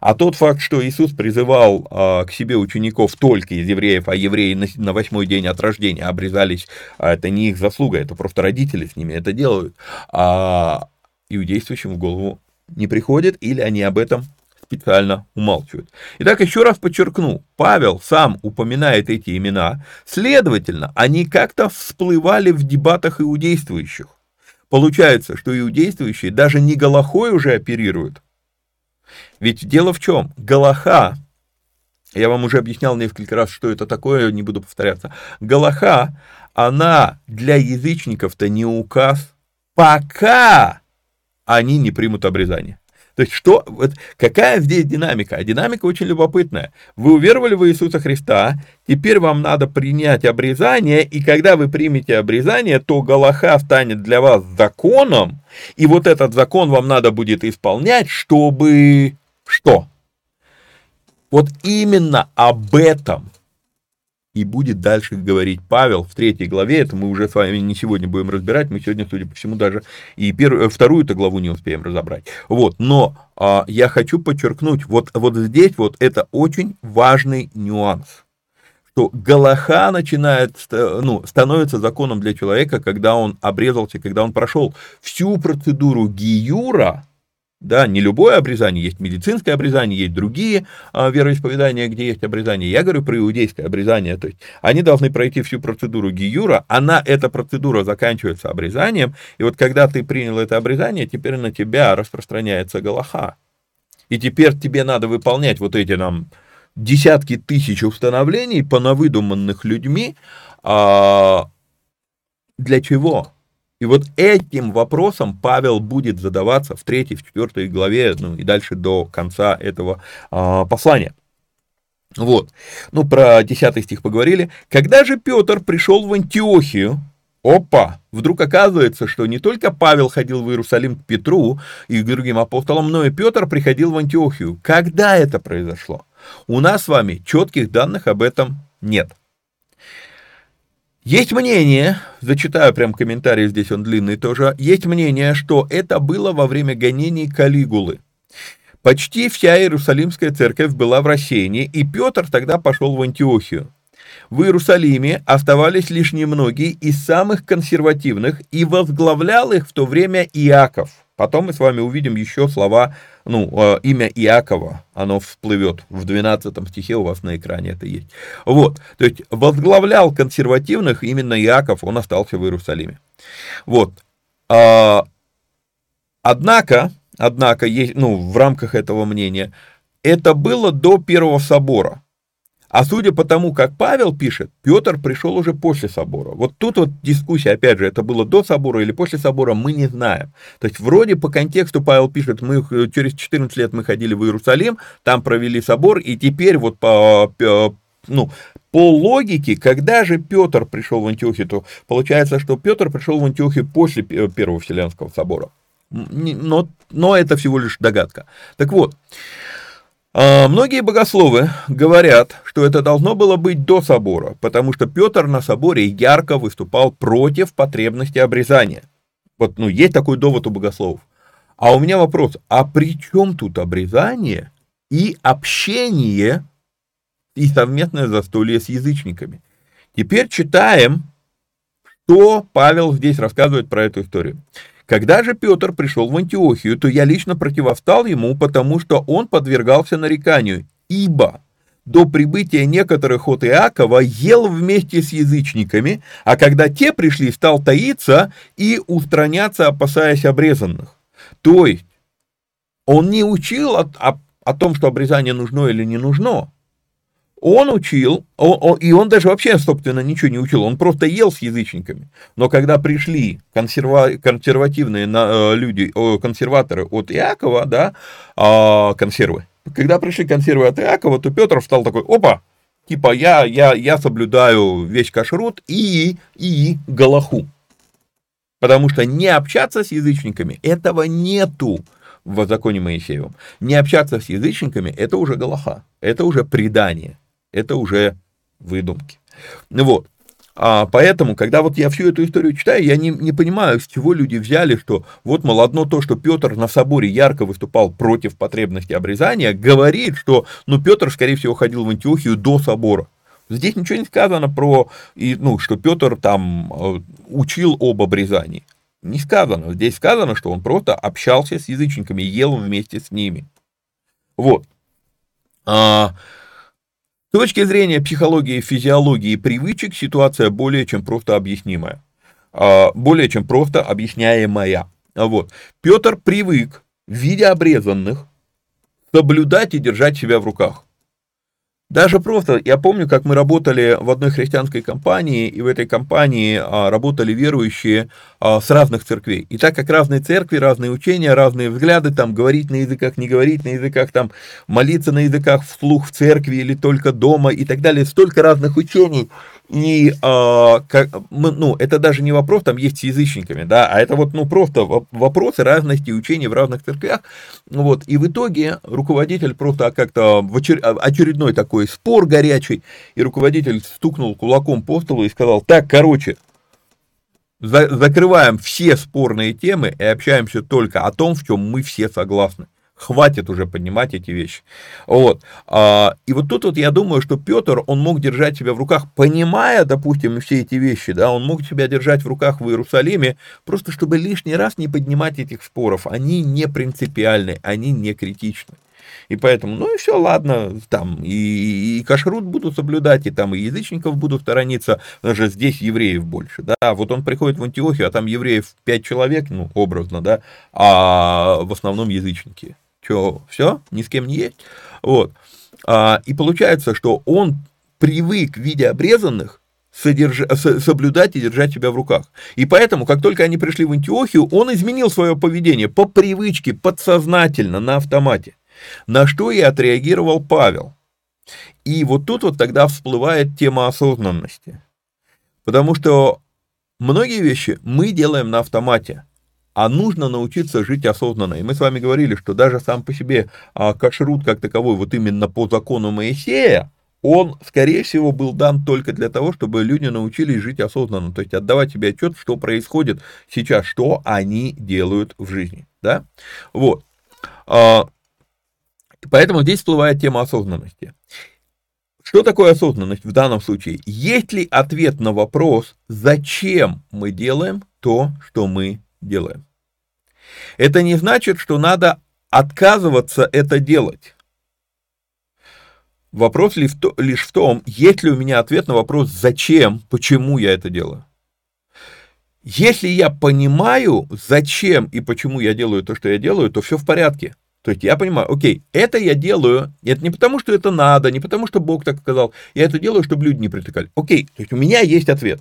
А тот факт, что Иисус призывал а, к себе учеников только из евреев, а евреи на, на восьмой день от рождения обрезались, а это не их заслуга, это просто родители с ними это делают. А, иудействующим в голову не приходит, или они об этом специально умалчивают. Итак, еще раз подчеркну, Павел сам упоминает эти имена, следовательно, они как-то всплывали в дебатах иудействующих. Получается, что иудействующие даже не Галахой уже оперируют. Ведь дело в чем? Галаха, я вам уже объяснял несколько раз, что это такое, не буду повторяться. Галаха, она для язычников-то не указ, пока они не примут обрезание. То есть что, вот, какая здесь динамика? А динамика очень любопытная. Вы уверовали в Иисуса Христа, теперь вам надо принять обрезание, и когда вы примете обрезание, то Галаха станет для вас законом, и вот этот закон вам надо будет исполнять, чтобы что? Вот именно об этом и будет дальше говорить Павел в третьей главе, это мы уже с вами не сегодня будем разбирать, мы сегодня, судя по всему, даже и первую, вторую-то главу не успеем разобрать. Вот, но а, я хочу подчеркнуть, вот, вот здесь вот это очень важный нюанс, что Галаха начинает, ну, становится законом для человека, когда он обрезался, когда он прошел всю процедуру Гиюра, да, не любое обрезание, есть медицинское обрезание, есть другие а, вероисповедания, где есть обрезание. Я говорю про иудейское обрезание, то есть они должны пройти всю процедуру гиюра, она, эта процедура заканчивается обрезанием, и вот когда ты принял это обрезание, теперь на тебя распространяется галаха. И теперь тебе надо выполнять вот эти нам десятки тысяч установлений, понавыдуманных людьми, а, для чего? И вот этим вопросом Павел будет задаваться в 3, в 4 главе, ну и дальше до конца этого а, послания. Вот. Ну, про 10 стих поговорили. Когда же Петр пришел в Антиохию, опа, вдруг оказывается, что не только Павел ходил в Иерусалим к Петру и к другим апостолам, но и Петр приходил в Антиохию. Когда это произошло? У нас с вами четких данных об этом нет. Есть мнение, зачитаю прям комментарий, здесь он длинный тоже, есть мнение, что это было во время гонений Калигулы. Почти вся Иерусалимская церковь была в рассеянии, и Петр тогда пошел в Антиохию. В Иерусалиме оставались лишь немногие из самых консервативных, и возглавлял их в то время Иаков – Потом мы с вами увидим еще слова, ну, э, имя Иакова, оно всплывет в 12 стихе, у вас на экране это есть. Вот, то есть возглавлял консервативных именно Иаков, он остался в Иерусалиме. Вот. А, однако, однако, есть, ну, в рамках этого мнения, это было до Первого собора. А судя по тому, как Павел пишет, Петр пришел уже после собора. Вот тут вот дискуссия, опять же, это было до собора или после собора, мы не знаем. То есть вроде по контексту Павел пишет, мы через 14 лет мы ходили в Иерусалим, там провели собор, и теперь вот по, ну, по логике, когда же Петр пришел в Антиохию, то получается, что Петр пришел в Антиохию после Первого Вселенского собора. Но, но это всего лишь догадка. Так вот, многие богословы говорят, что это должно было быть до собора, потому что Петр на соборе ярко выступал против потребности обрезания. Вот, ну, есть такой довод у богословов. А у меня вопрос, а при чем тут обрезание и общение и совместное застолье с язычниками? Теперь читаем, что Павел здесь рассказывает про эту историю. Когда же Петр пришел в Антиохию, то я лично противостал ему, потому что он подвергался нареканию, ибо до прибытия некоторых от Иакова ел вместе с язычниками, а когда те пришли, стал таиться и устраняться, опасаясь обрезанных. То есть, он не учил о, о, о том, что обрезание нужно или не нужно, он учил, он, он, и он даже вообще, собственно, ничего не учил, он просто ел с язычниками. Но когда пришли консерва, консервативные на, э, люди, консерваторы от Иакова, да, э, консервы, когда пришли консервы от Иакова, то Петр стал такой, опа, типа я, я, я соблюдаю весь кашрут и, и галаху. Потому что не общаться с язычниками, этого нету в законе Моисеевом. Не общаться с язычниками, это уже галаха, это уже предание это уже выдумки. Вот. А поэтому, когда вот я всю эту историю читаю, я не, не понимаю, с чего люди взяли, что вот, мол, одно то, что Петр на соборе ярко выступал против потребности обрезания, говорит, что, ну, Петр, скорее всего, ходил в Антиохию до собора. Здесь ничего не сказано про, и, ну, что Петр там э, учил об обрезании. Не сказано. Здесь сказано, что он просто общался с язычниками, ел вместе с ними. Вот. А, с точки зрения психологии, физиологии привычек ситуация более чем просто объяснимая. А, более чем просто объясняемая. Вот. Петр привык, видя обрезанных, соблюдать и держать себя в руках. Даже просто, я помню, как мы работали в одной христианской компании, и в этой компании а, работали верующие а, с разных церквей. И так как разные церкви, разные учения, разные взгляды, там говорить на языках, не говорить на языках, там молиться на языках вслух в церкви или только дома и так далее, столько разных учений. И э, как, мы, ну, это даже не вопрос, там есть с язычниками, да, а это вот, ну, просто вопросы разности учений в разных церквях. Вот, и в итоге руководитель просто как-то в очередной такой спор горячий, и руководитель стукнул кулаком по столу и сказал, так, короче, за, закрываем все спорные темы и общаемся только о том, в чем мы все согласны. Хватит уже поднимать эти вещи. Вот. А, и вот тут вот я думаю, что Петр, он мог держать себя в руках, понимая, допустим, все эти вещи, да, он мог себя держать в руках в Иерусалиме, просто чтобы лишний раз не поднимать этих споров. Они не принципиальны, они не критичны. И поэтому, ну и все, ладно, там и, и кашрут будут соблюдать, и там и язычников будут сторониться, даже здесь евреев больше, да, вот он приходит в Антиохию, а там евреев пять человек, ну, образно, да, а в основном язычники. Что, все, ни с кем не есть? Вот. А, и получается, что он привык, видя обрезанных, содерж... соблюдать и держать себя в руках. И поэтому, как только они пришли в Антиохию, он изменил свое поведение по привычке, подсознательно, на автомате. На что и отреагировал Павел. И вот тут вот тогда всплывает тема осознанности. Потому что многие вещи мы делаем на автомате а нужно научиться жить осознанно. И мы с вами говорили, что даже сам по себе а, кашрут как таковой, вот именно по закону Моисея, он, скорее всего, был дан только для того, чтобы люди научились жить осознанно, то есть отдавать себе отчет, что происходит сейчас, что они делают в жизни, да, вот. А, поэтому здесь всплывает тема осознанности. Что такое осознанность в данном случае? Есть ли ответ на вопрос, зачем мы делаем то, что мы делаем. Это не значит, что надо отказываться это делать. Вопрос лишь в том, есть ли у меня ответ на вопрос, зачем, почему я это делаю. Если я понимаю, зачем и почему я делаю то, что я делаю, то все в порядке. То есть я понимаю, окей, это я делаю, это не потому, что это надо, не потому, что Бог так сказал, я это делаю, чтобы люди не притыкали. Окей, то есть у меня есть ответ.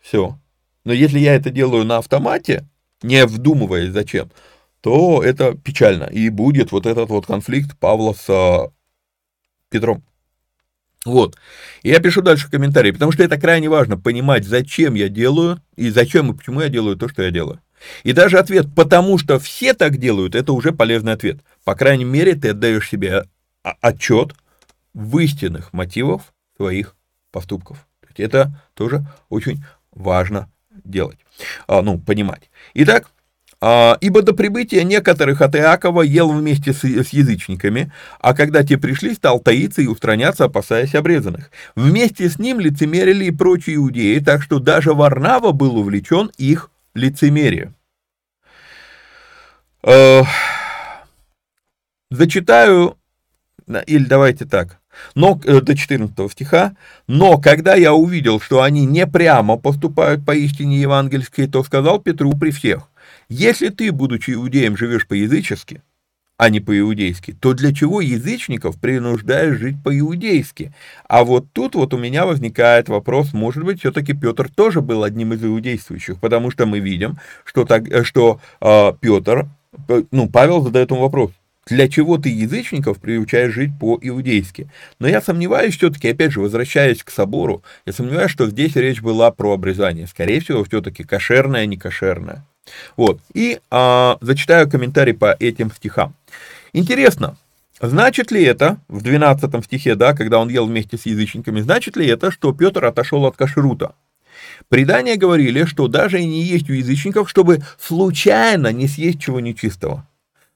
Все. Но если я это делаю на автомате, не вдумываясь зачем, то это печально. И будет вот этот вот конфликт Павла с а, Петром. Вот. И я пишу дальше комментарии, потому что это крайне важно, понимать, зачем я делаю, и зачем и почему я делаю то, что я делаю. И даже ответ «потому что все так делают» — это уже полезный ответ. По крайней мере, ты отдаешь себе отчет в истинных мотивах своих поступков. Это тоже очень важно делать, а, ну, понимать. Итак, а, ибо до прибытия некоторых от Иакова ел вместе с, язычниками, а когда те пришли, стал таиться и устраняться, опасаясь обрезанных. Вместе с ним лицемерили и прочие иудеи, так что даже Варнава был увлечен их лицемерием. Э, зачитаю, или давайте так, но, э, до 14 стиха, «Но когда я увидел, что они не прямо поступают по истине евангельской, то сказал Петру при всех, если ты, будучи иудеем, живешь по-язычески, а не по-иудейски, то для чего язычников принуждаешь жить по-иудейски? А вот тут вот у меня возникает вопрос, может быть, все-таки Петр тоже был одним из иудействующих, потому что мы видим, что, так, э, что э, Петр, э, ну, Павел задает ему вопрос, для чего ты язычников приучаешь жить по-иудейски. Но я сомневаюсь все-таки, опять же, возвращаясь к собору, я сомневаюсь, что здесь речь была про обрезание. Скорее всего, все-таки кошерное, не кошерное. Вот. И а, зачитаю комментарий по этим стихам. Интересно, значит ли это, в 12 стихе, да, когда он ел вместе с язычниками, значит ли это, что Петр отошел от кашрута? Предания говорили, что даже и не есть у язычников, чтобы случайно не съесть чего нечистого.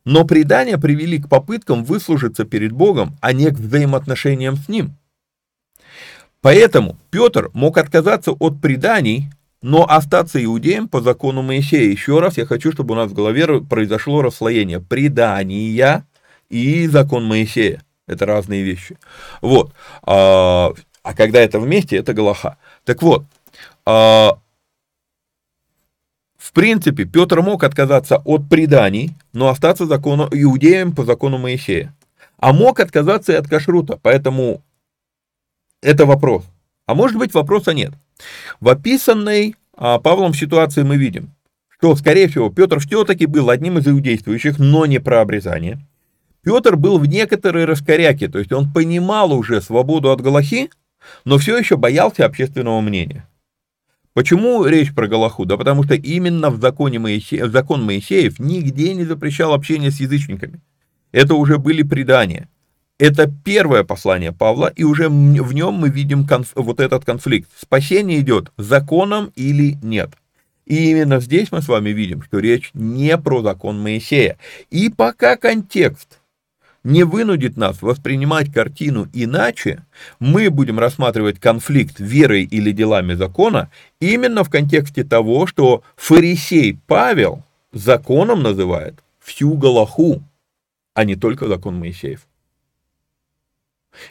Но предания привели к попыткам выслужиться перед Богом, а не к взаимоотношениям с Ним. Поэтому Петр мог отказаться от преданий, но остаться иудеем по закону Моисея. Еще раз я хочу, чтобы у нас в голове произошло расслоение предания и закон Моисея. Это разные вещи. Вот. А, а когда это вместе, это Галаха. Так вот, а, в принципе, Петр мог отказаться от преданий, но остаться закону, иудеем по закону Моисея. А мог отказаться и от кашрута, поэтому это вопрос. А может быть вопроса нет. В описанной а, Павлом ситуации мы видим, что, скорее всего, Петр все-таки был одним из иудействующих, но не про обрезание. Петр был в некоторой раскоряке, то есть он понимал уже свободу от Галахи, но все еще боялся общественного мнения. Почему речь про Галаху? Да потому что именно в законе Моисеев, закон Моисеев нигде не запрещал общение с язычниками. Это уже были предания. Это первое послание Павла, и уже в нем мы видим конф, вот этот конфликт. Спасение идет законом или нет. И именно здесь мы с вами видим, что речь не про закон Моисея. И пока контекст не вынудит нас воспринимать картину иначе, мы будем рассматривать конфликт верой или делами закона именно в контексте того, что фарисей Павел законом называет всю Галаху, а не только закон Моисеев.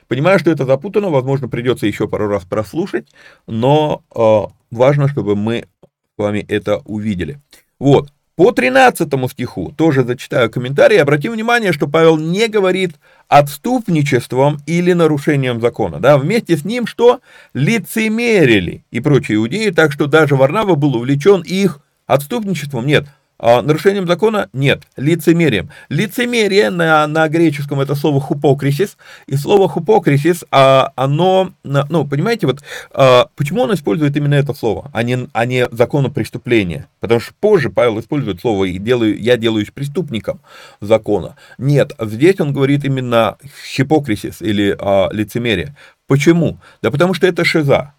Понимаю, что это запутано, возможно, придется еще пару раз прослушать, но э, важно, чтобы мы с вами это увидели. Вот, по 13 стиху тоже зачитаю комментарий. Обратим внимание, что Павел не говорит отступничеством или нарушением закона. Да? Вместе с ним что? Лицемерили и прочие иудеи, так что даже Варнава был увлечен их отступничеством. Нет, а нарушением закона? Нет. Лицемерием. Лицемерие на, на греческом это слово хупокрисис. И слово хупокрисис, а, оно, ну, понимаете, вот а, почему он использует именно это слово, а не, а не закону преступления? Потому что позже Павел использует слово и делаю, «я делаюсь преступником закона». Нет, здесь он говорит именно хипокрисис или а, лицемерие. Почему? Да потому что это шиза.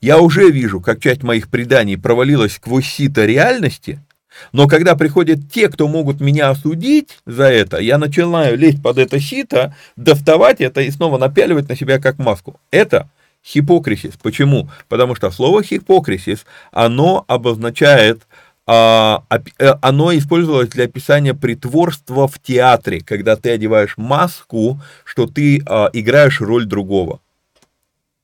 Я уже вижу, как часть моих преданий провалилась сквозь сито реальности – но когда приходят те, кто могут меня осудить за это, я начинаю лезть под это сито, доставать это и снова напяливать на себя как маску. Это хипокрисис. Почему? Потому что слово хипокрисис, оно обозначает, а, э, оно использовалось для описания притворства в театре, когда ты одеваешь маску, что ты а, играешь роль другого.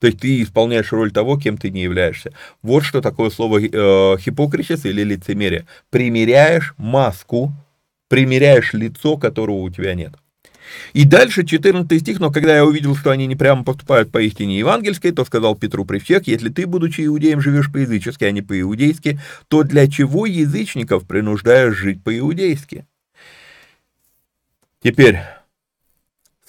То есть ты исполняешь роль того, кем ты не являешься. Вот что такое слово э, хипокрисис или лицемерие. Примеряешь маску, примеряешь лицо, которого у тебя нет. И дальше 14 стих, но когда я увидел, что они не прямо поступают по истине евангельской, то сказал Петру при всех, если ты, будучи иудеем, живешь по-язычески, а не по-иудейски, то для чего язычников принуждаешь жить по-иудейски? Теперь,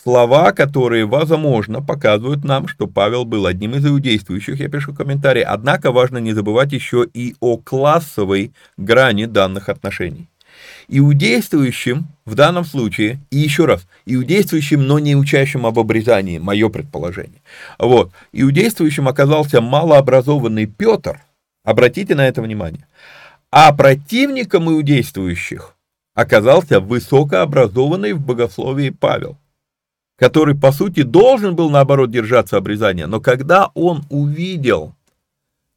Слова, которые, возможно, показывают нам, что Павел был одним из иудействующих, я пишу комментарий, однако важно не забывать еще и о классовой грани данных отношений. Иудействующим в данном случае, и еще раз, иудействующим, но не учащим об обрезании, мое предположение. Вот, иудействующим оказался малообразованный Петр, обратите на это внимание, а противником иудействующих оказался высокообразованный в богословии Павел который, по сути, должен был, наоборот, держаться обрезания, но когда он увидел,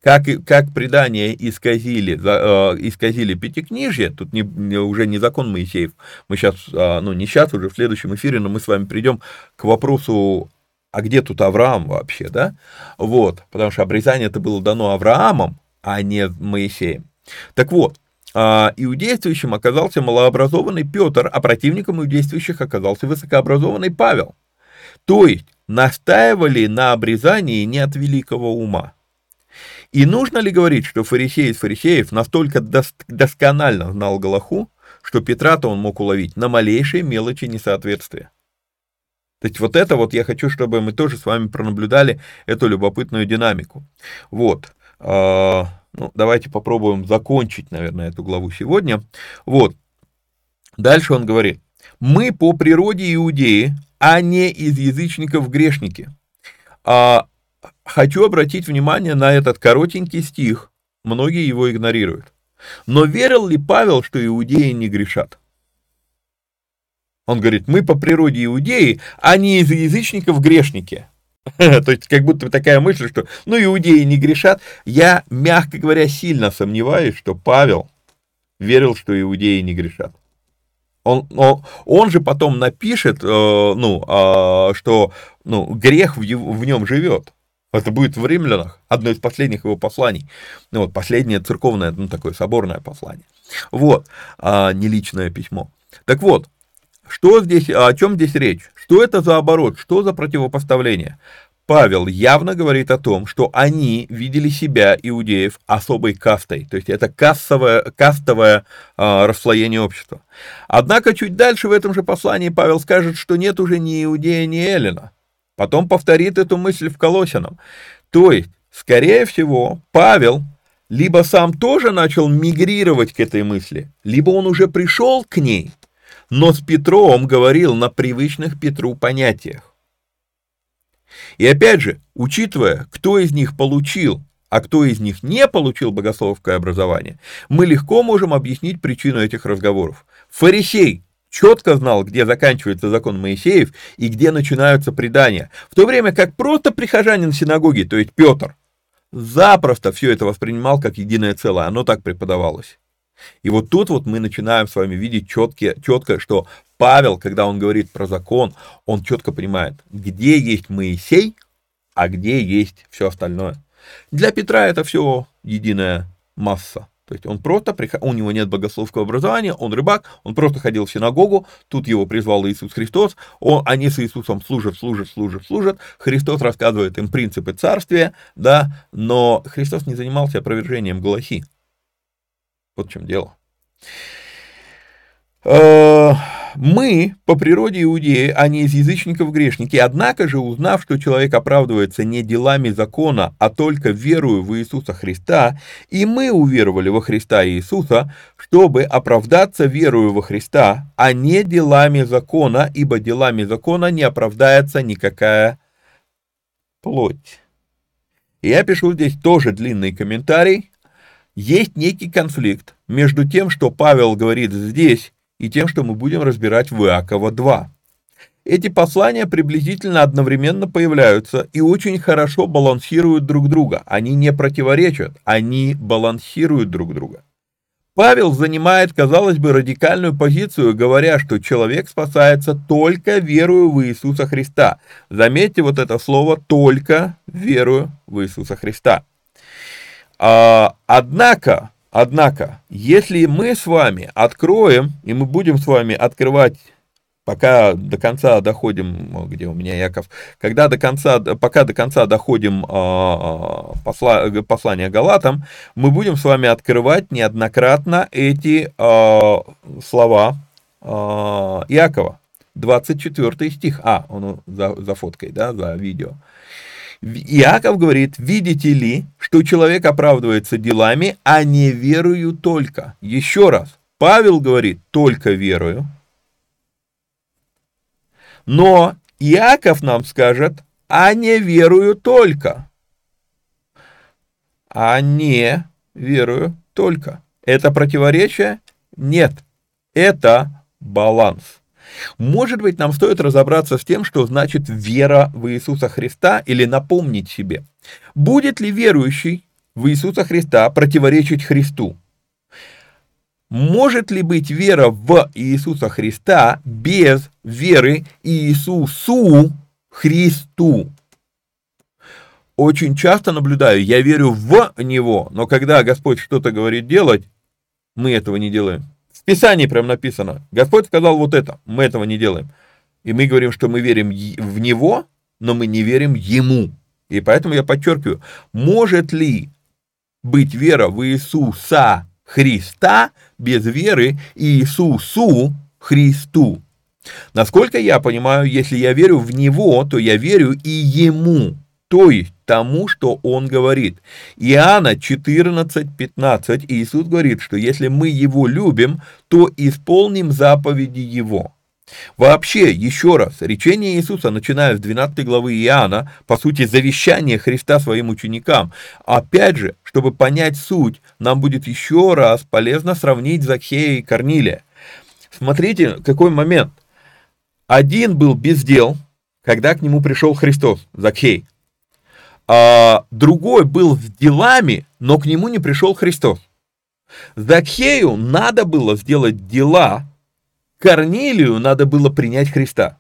как, как предания исказили, э, исказили пятикнижье, тут не, уже не закон Моисеев, мы сейчас, э, ну не сейчас, уже в следующем эфире, но мы с вами придем к вопросу, а где тут Авраам вообще, да? Вот, потому что обрезание это было дано Авраамом, а не Моисеем. Так вот, а, иудействующим оказался малообразованный Петр, а противником иудействующих оказался высокообразованный Павел. То есть настаивали на обрезании не от великого ума. И нужно ли говорить, что фарисей из фарисеев настолько досконально знал Галаху, что Петра-то он мог уловить на малейшие мелочи несоответствия? То есть вот это вот я хочу, чтобы мы тоже с вами пронаблюдали эту любопытную динамику. Вот. Ну, давайте попробуем закончить, наверное, эту главу сегодня. Вот. Дальше он говорит. Мы по природе иудеи, а не из язычников грешники. А, хочу обратить внимание на этот коротенький стих. Многие его игнорируют. Но верил ли Павел, что иудеи не грешат? Он говорит, мы по природе иудеи, а не из язычников грешники. То есть как будто такая мысль, что ну иудеи не грешат. Я, мягко говоря, сильно сомневаюсь, что Павел верил, что иудеи не грешат. Он, он, он же потом напишет, э, ну, э, что ну, грех в, в нем живет. Это будет в римлянах, одно из последних его посланий. Ну, вот, последнее церковное, ну, такое соборное послание. Вот, а не личное письмо. Так вот, что здесь, о чем здесь речь? Что это за оборот? Что за противопоставление? Павел явно говорит о том, что они видели себя, иудеев, особой кастой. То есть это кассовое, кастовое э, расслоение общества. Однако чуть дальше в этом же послании Павел скажет, что нет уже ни иудея, ни эллина. потом повторит эту мысль в Колосином. То есть, скорее всего, Павел либо сам тоже начал мигрировать к этой мысли, либо он уже пришел к ней, но с Петром говорил на привычных Петру понятиях. И опять же, учитывая, кто из них получил, а кто из них не получил богословское образование, мы легко можем объяснить причину этих разговоров. Фарисей четко знал, где заканчивается закон Моисеев и где начинаются предания, в то время как просто прихожанин синагоги, то есть Петр, запросто все это воспринимал как единое целое, оно так преподавалось. И вот тут вот мы начинаем с вами видеть четко, четко, что Павел, когда он говорит про закон, он четко понимает, где есть Моисей, а где есть все остальное. Для Петра это все единая масса. То есть он просто, у него нет богословского образования, он рыбак, он просто ходил в синагогу, тут его призвал Иисус Христос, он, они с Иисусом служат, служат, служат, служат, Христос рассказывает им принципы царствия, да, но Христос не занимался опровержением Галахи. Вот в чем дело. Э, мы по природе иудеи, а не из язычников грешники. Однако же, узнав, что человек оправдывается не делами закона, а только верою в Иисуса Христа, и мы уверовали во Христа Иисуса, чтобы оправдаться верою во Христа, а не делами закона, ибо делами закона не оправдается никакая плоть. Я пишу здесь тоже длинный комментарий. Есть некий конфликт между тем, что Павел говорит здесь, и тем, что мы будем разбирать в Иакова 2. Эти послания приблизительно одновременно появляются и очень хорошо балансируют друг друга. Они не противоречат, они балансируют друг друга. Павел занимает, казалось бы, радикальную позицию, говоря, что человек спасается только верою в Иисуса Христа. Заметьте вот это слово «только верою в Иисуса Христа». А, однако, Однако, если мы с вами откроем, и мы будем с вами открывать, пока до конца доходим, где у меня Яков, когда до конца, пока до конца доходим э, посла, послания Галатам, мы будем с вами открывать неоднократно эти э, слова э, Иакова. 24 стих. А, он за, за фоткой, да, за видео. Иаков говорит, видите ли, что человек оправдывается делами, а не верою только. Еще раз, Павел говорит, только верою. Но Иаков нам скажет, а не верую только. А не верую только. Это противоречие? Нет. Это баланс. Может быть, нам стоит разобраться с тем, что значит вера в Иисуса Христа или напомнить себе, будет ли верующий в Иисуса Христа противоречить Христу? Может ли быть вера в Иисуса Христа без веры Иисусу Христу? Очень часто наблюдаю, я верю в Него, но когда Господь что-то говорит делать, мы этого не делаем. Писании прям написано. Господь сказал вот это, мы этого не делаем. И мы говорим, что мы верим в Него, но мы не верим Ему. И поэтому я подчеркиваю, может ли быть вера в Иисуса Христа без веры Иисусу Христу? Насколько я понимаю, если я верю в Него, то я верю и Ему то есть тому, что он говорит. Иоанна 14:15 Иисус говорит, что если мы его любим, то исполним заповеди его. Вообще, еще раз, речение Иисуса, начиная с 12 главы Иоанна, по сути, завещание Христа своим ученикам. Опять же, чтобы понять суть, нам будет еще раз полезно сравнить Захея и Корнилия. Смотрите, какой момент. Один был без дел, когда к нему пришел Христос, Закхей а другой был с делами, но к нему не пришел Христос. Закхею надо было сделать дела, Корнилию надо было принять Христа.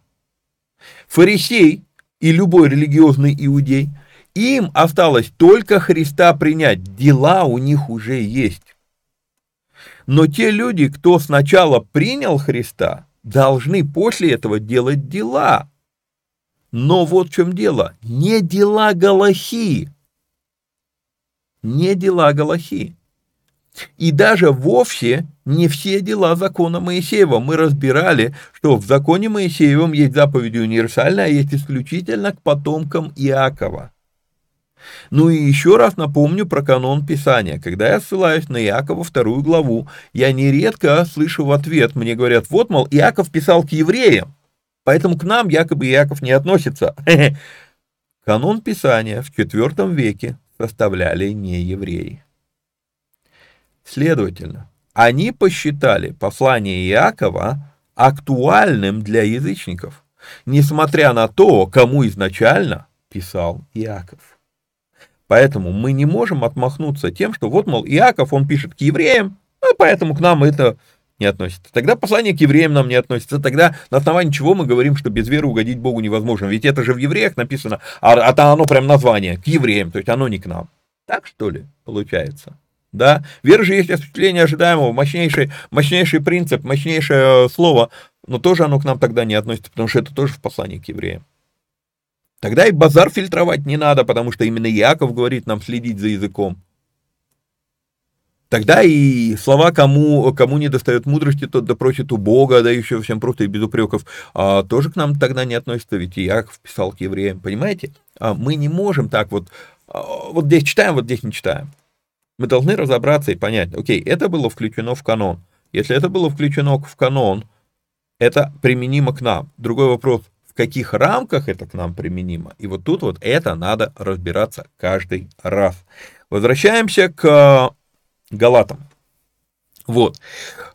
Фарисей и любой религиозный иудей, им осталось только Христа принять, дела у них уже есть. Но те люди, кто сначала принял Христа, должны после этого делать дела. Но вот в чем дело. Не дела Галахи. Не дела Галахи. И даже вовсе не все дела закона Моисеева. Мы разбирали, что в законе Моисеевом есть заповедь универсальная, а есть исключительно к потомкам Иакова. Ну и еще раз напомню про канон Писания. Когда я ссылаюсь на Иакова вторую главу, я нередко слышу в ответ, мне говорят, вот, мол, Иаков писал к евреям, поэтому к нам якобы Иаков не относится. Канон Писания в IV веке составляли не евреи. Следовательно, они посчитали послание Иакова актуальным для язычников, несмотря на то, кому изначально писал Иаков. Поэтому мы не можем отмахнуться тем, что вот, мол, Иаков, он пишет к евреям, ну, поэтому к нам это не относится. Тогда послание к евреям нам не относится. Тогда на основании чего мы говорим, что без веры угодить Богу невозможно. Ведь это же в евреях написано, а, а там оно прям название, к евреям, то есть оно не к нам. Так что ли получается? Да? Вера же есть осуществление ожидаемого, мощнейший, мощнейший принцип, мощнейшее слово, но тоже оно к нам тогда не относится, потому что это тоже в послании к евреям. Тогда и базар фильтровать не надо, потому что именно Яков говорит нам следить за языком. Тогда и слова, кому, кому не достает мудрости, тот допросит у Бога, да еще всем просто и без упреков, а, тоже к нам тогда не относится, ведь Яков писал к евреям, понимаете? А мы не можем так вот, а, вот здесь читаем, вот здесь не читаем. Мы должны разобраться и понять, окей, это было включено в канон. Если это было включено в канон, это применимо к нам. Другой вопрос, в каких рамках это к нам применимо. И вот тут вот это надо разбираться каждый раз. Возвращаемся к Галатам. Вот.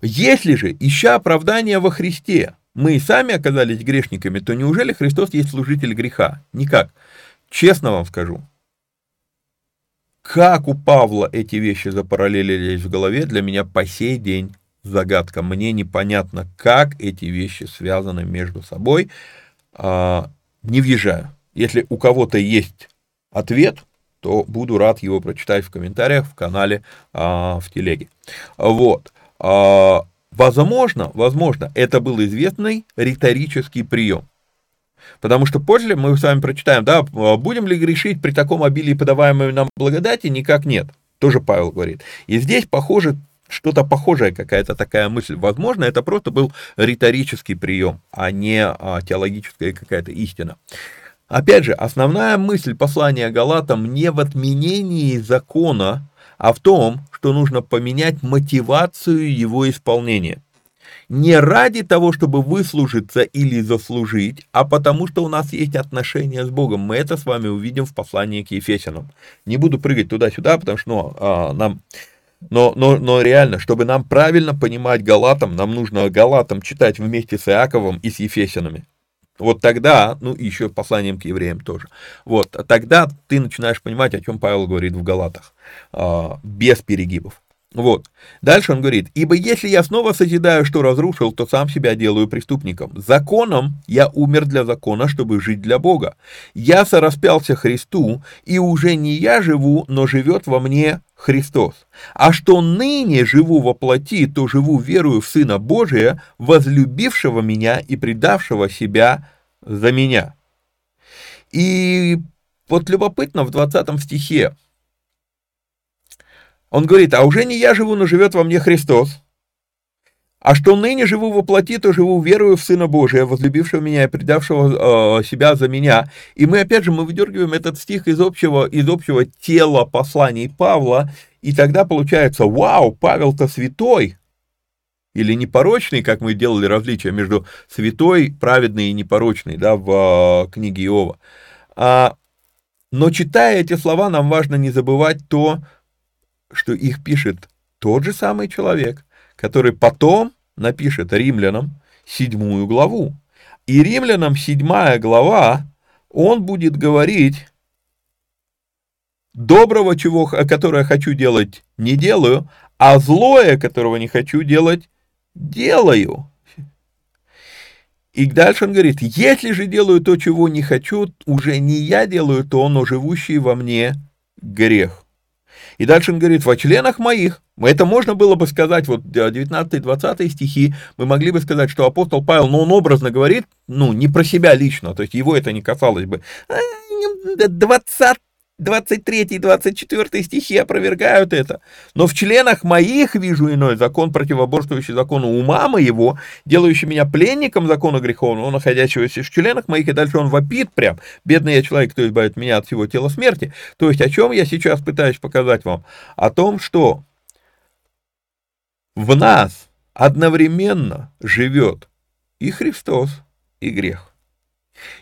Если же, ища оправдания во Христе, мы и сами оказались грешниками, то неужели Христос есть служитель греха? Никак. Честно вам скажу. Как у Павла эти вещи запараллелились в голове, для меня по сей день загадка. Мне непонятно, как эти вещи связаны между собой. А, не въезжаю. Если у кого-то есть ответ, то буду рад его прочитать в комментариях в канале а, в телеге. Вот. А, возможно, возможно, это был известный риторический прием. Потому что позже мы с вами прочитаем, да, будем ли грешить при таком обилии подаваемой нам благодати? Никак нет. Тоже Павел говорит. И здесь, похоже, что-то похожее, какая-то такая мысль. Возможно, это просто был риторический прием, а не а, теологическая какая-то истина. Опять же, основная мысль послания Галатам не в отменении закона, а в том, что нужно поменять мотивацию его исполнения. Не ради того, чтобы выслужиться или заслужить, а потому что у нас есть отношения с Богом. Мы это с вами увидим в послании к Ефесянам. Не буду прыгать туда-сюда, потому что ну, а, нам... Но, но, но реально, чтобы нам правильно понимать Галатам, нам нужно Галатам читать вместе с Иаковом и с Ефесянами. Вот тогда, ну и еще посланием к евреям тоже, вот тогда ты начинаешь понимать, о чем Павел говорит в Галатах, а, без перегибов. Вот. Дальше он говорит, «Ибо если я снова созидаю, что разрушил, то сам себя делаю преступником. Законом я умер для закона, чтобы жить для Бога. Я сораспялся Христу, и уже не я живу, но живет во мне Христос. А что ныне живу во плоти, то живу верую в Сына Божия, возлюбившего меня и предавшего себя за меня». И вот любопытно в 20 стихе, он говорит, а уже не я живу, но живет во мне Христос. А что ныне живу во плоти, то живу верою в Сына Божия, возлюбившего меня и предавшего э, себя за меня. И мы, опять же, мы выдергиваем этот стих из общего, из общего тела посланий Павла, и тогда получается, вау, Павел-то святой, или непорочный, как мы делали различия между святой, праведный и непорочный, да, в э, книге Иова. А, но читая эти слова, нам важно не забывать то, что их пишет тот же самый человек, который потом напишет римлянам седьмую главу. И римлянам седьмая глава, он будет говорить, доброго, чего, которое хочу делать, не делаю, а злое, которого не хочу делать, делаю. И дальше он говорит, если же делаю то, чего не хочу, уже не я делаю то, но живущий во мне грех. И дальше он говорит, во членах моих, это можно было бы сказать, вот 19-20 э, стихи, мы могли бы сказать, что апостол Павел, ну, он образно говорит, ну, не про себя лично, то есть его это не касалось бы. 20 23 и 24 стихи опровергают это. Но в членах моих вижу иной закон, противоборствующий закону ума моего, делающий меня пленником закона греховного, находящегося в членах моих, и дальше он вопит прям, бедный я человек, кто избавит меня от всего тела смерти. То есть о чем я сейчас пытаюсь показать вам? О том, что в нас одновременно живет и Христос, и грех.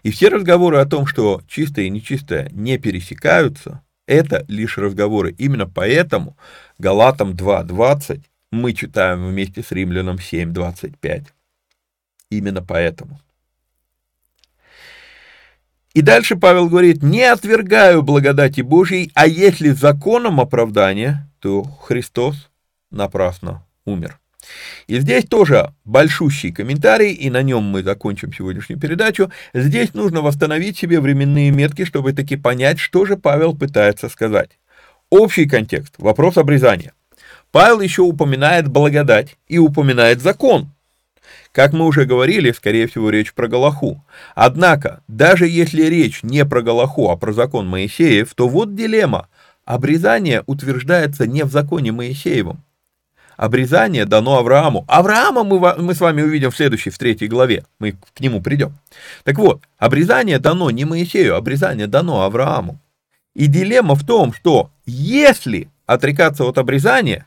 И все разговоры о том, что чистое и нечистое не пересекаются, это лишь разговоры. Именно поэтому Галатам 2.20 мы читаем вместе с Римлянам 7.25. Именно поэтому. И дальше Павел говорит, не отвергаю благодати Божьей, а если законом оправдания, то Христос напрасно умер. И здесь тоже большущий комментарий, и на нем мы закончим сегодняшнюю передачу. Здесь нужно восстановить себе временные метки, чтобы таки понять, что же Павел пытается сказать. Общий контекст, вопрос обрезания. Павел еще упоминает благодать и упоминает закон. Как мы уже говорили, скорее всего, речь про Галаху. Однако, даже если речь не про Галаху, а про закон Моисеев, то вот дилемма. Обрезание утверждается не в законе Моисеевом, обрезание дано Аврааму. Авраама мы, мы с вами увидим в следующей, в третьей главе. Мы к нему придем. Так вот, обрезание дано не Моисею, обрезание дано Аврааму. И дилемма в том, что если отрекаться от обрезания,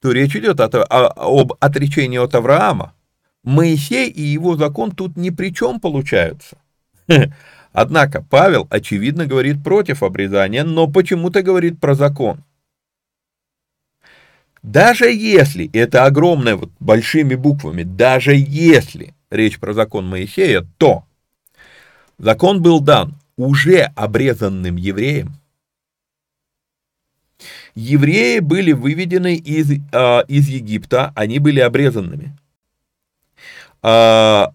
то речь идет о, о, об отречении от Авраама. Моисей и его закон тут ни при чем получаются. Однако Павел, очевидно, говорит против обрезания, но почему-то говорит про закон. Даже если, это огромное вот большими буквами, даже если речь про закон Моисея, то закон был дан уже обрезанным евреям. Евреи были выведены из, э, из Египта, они были обрезанными. А,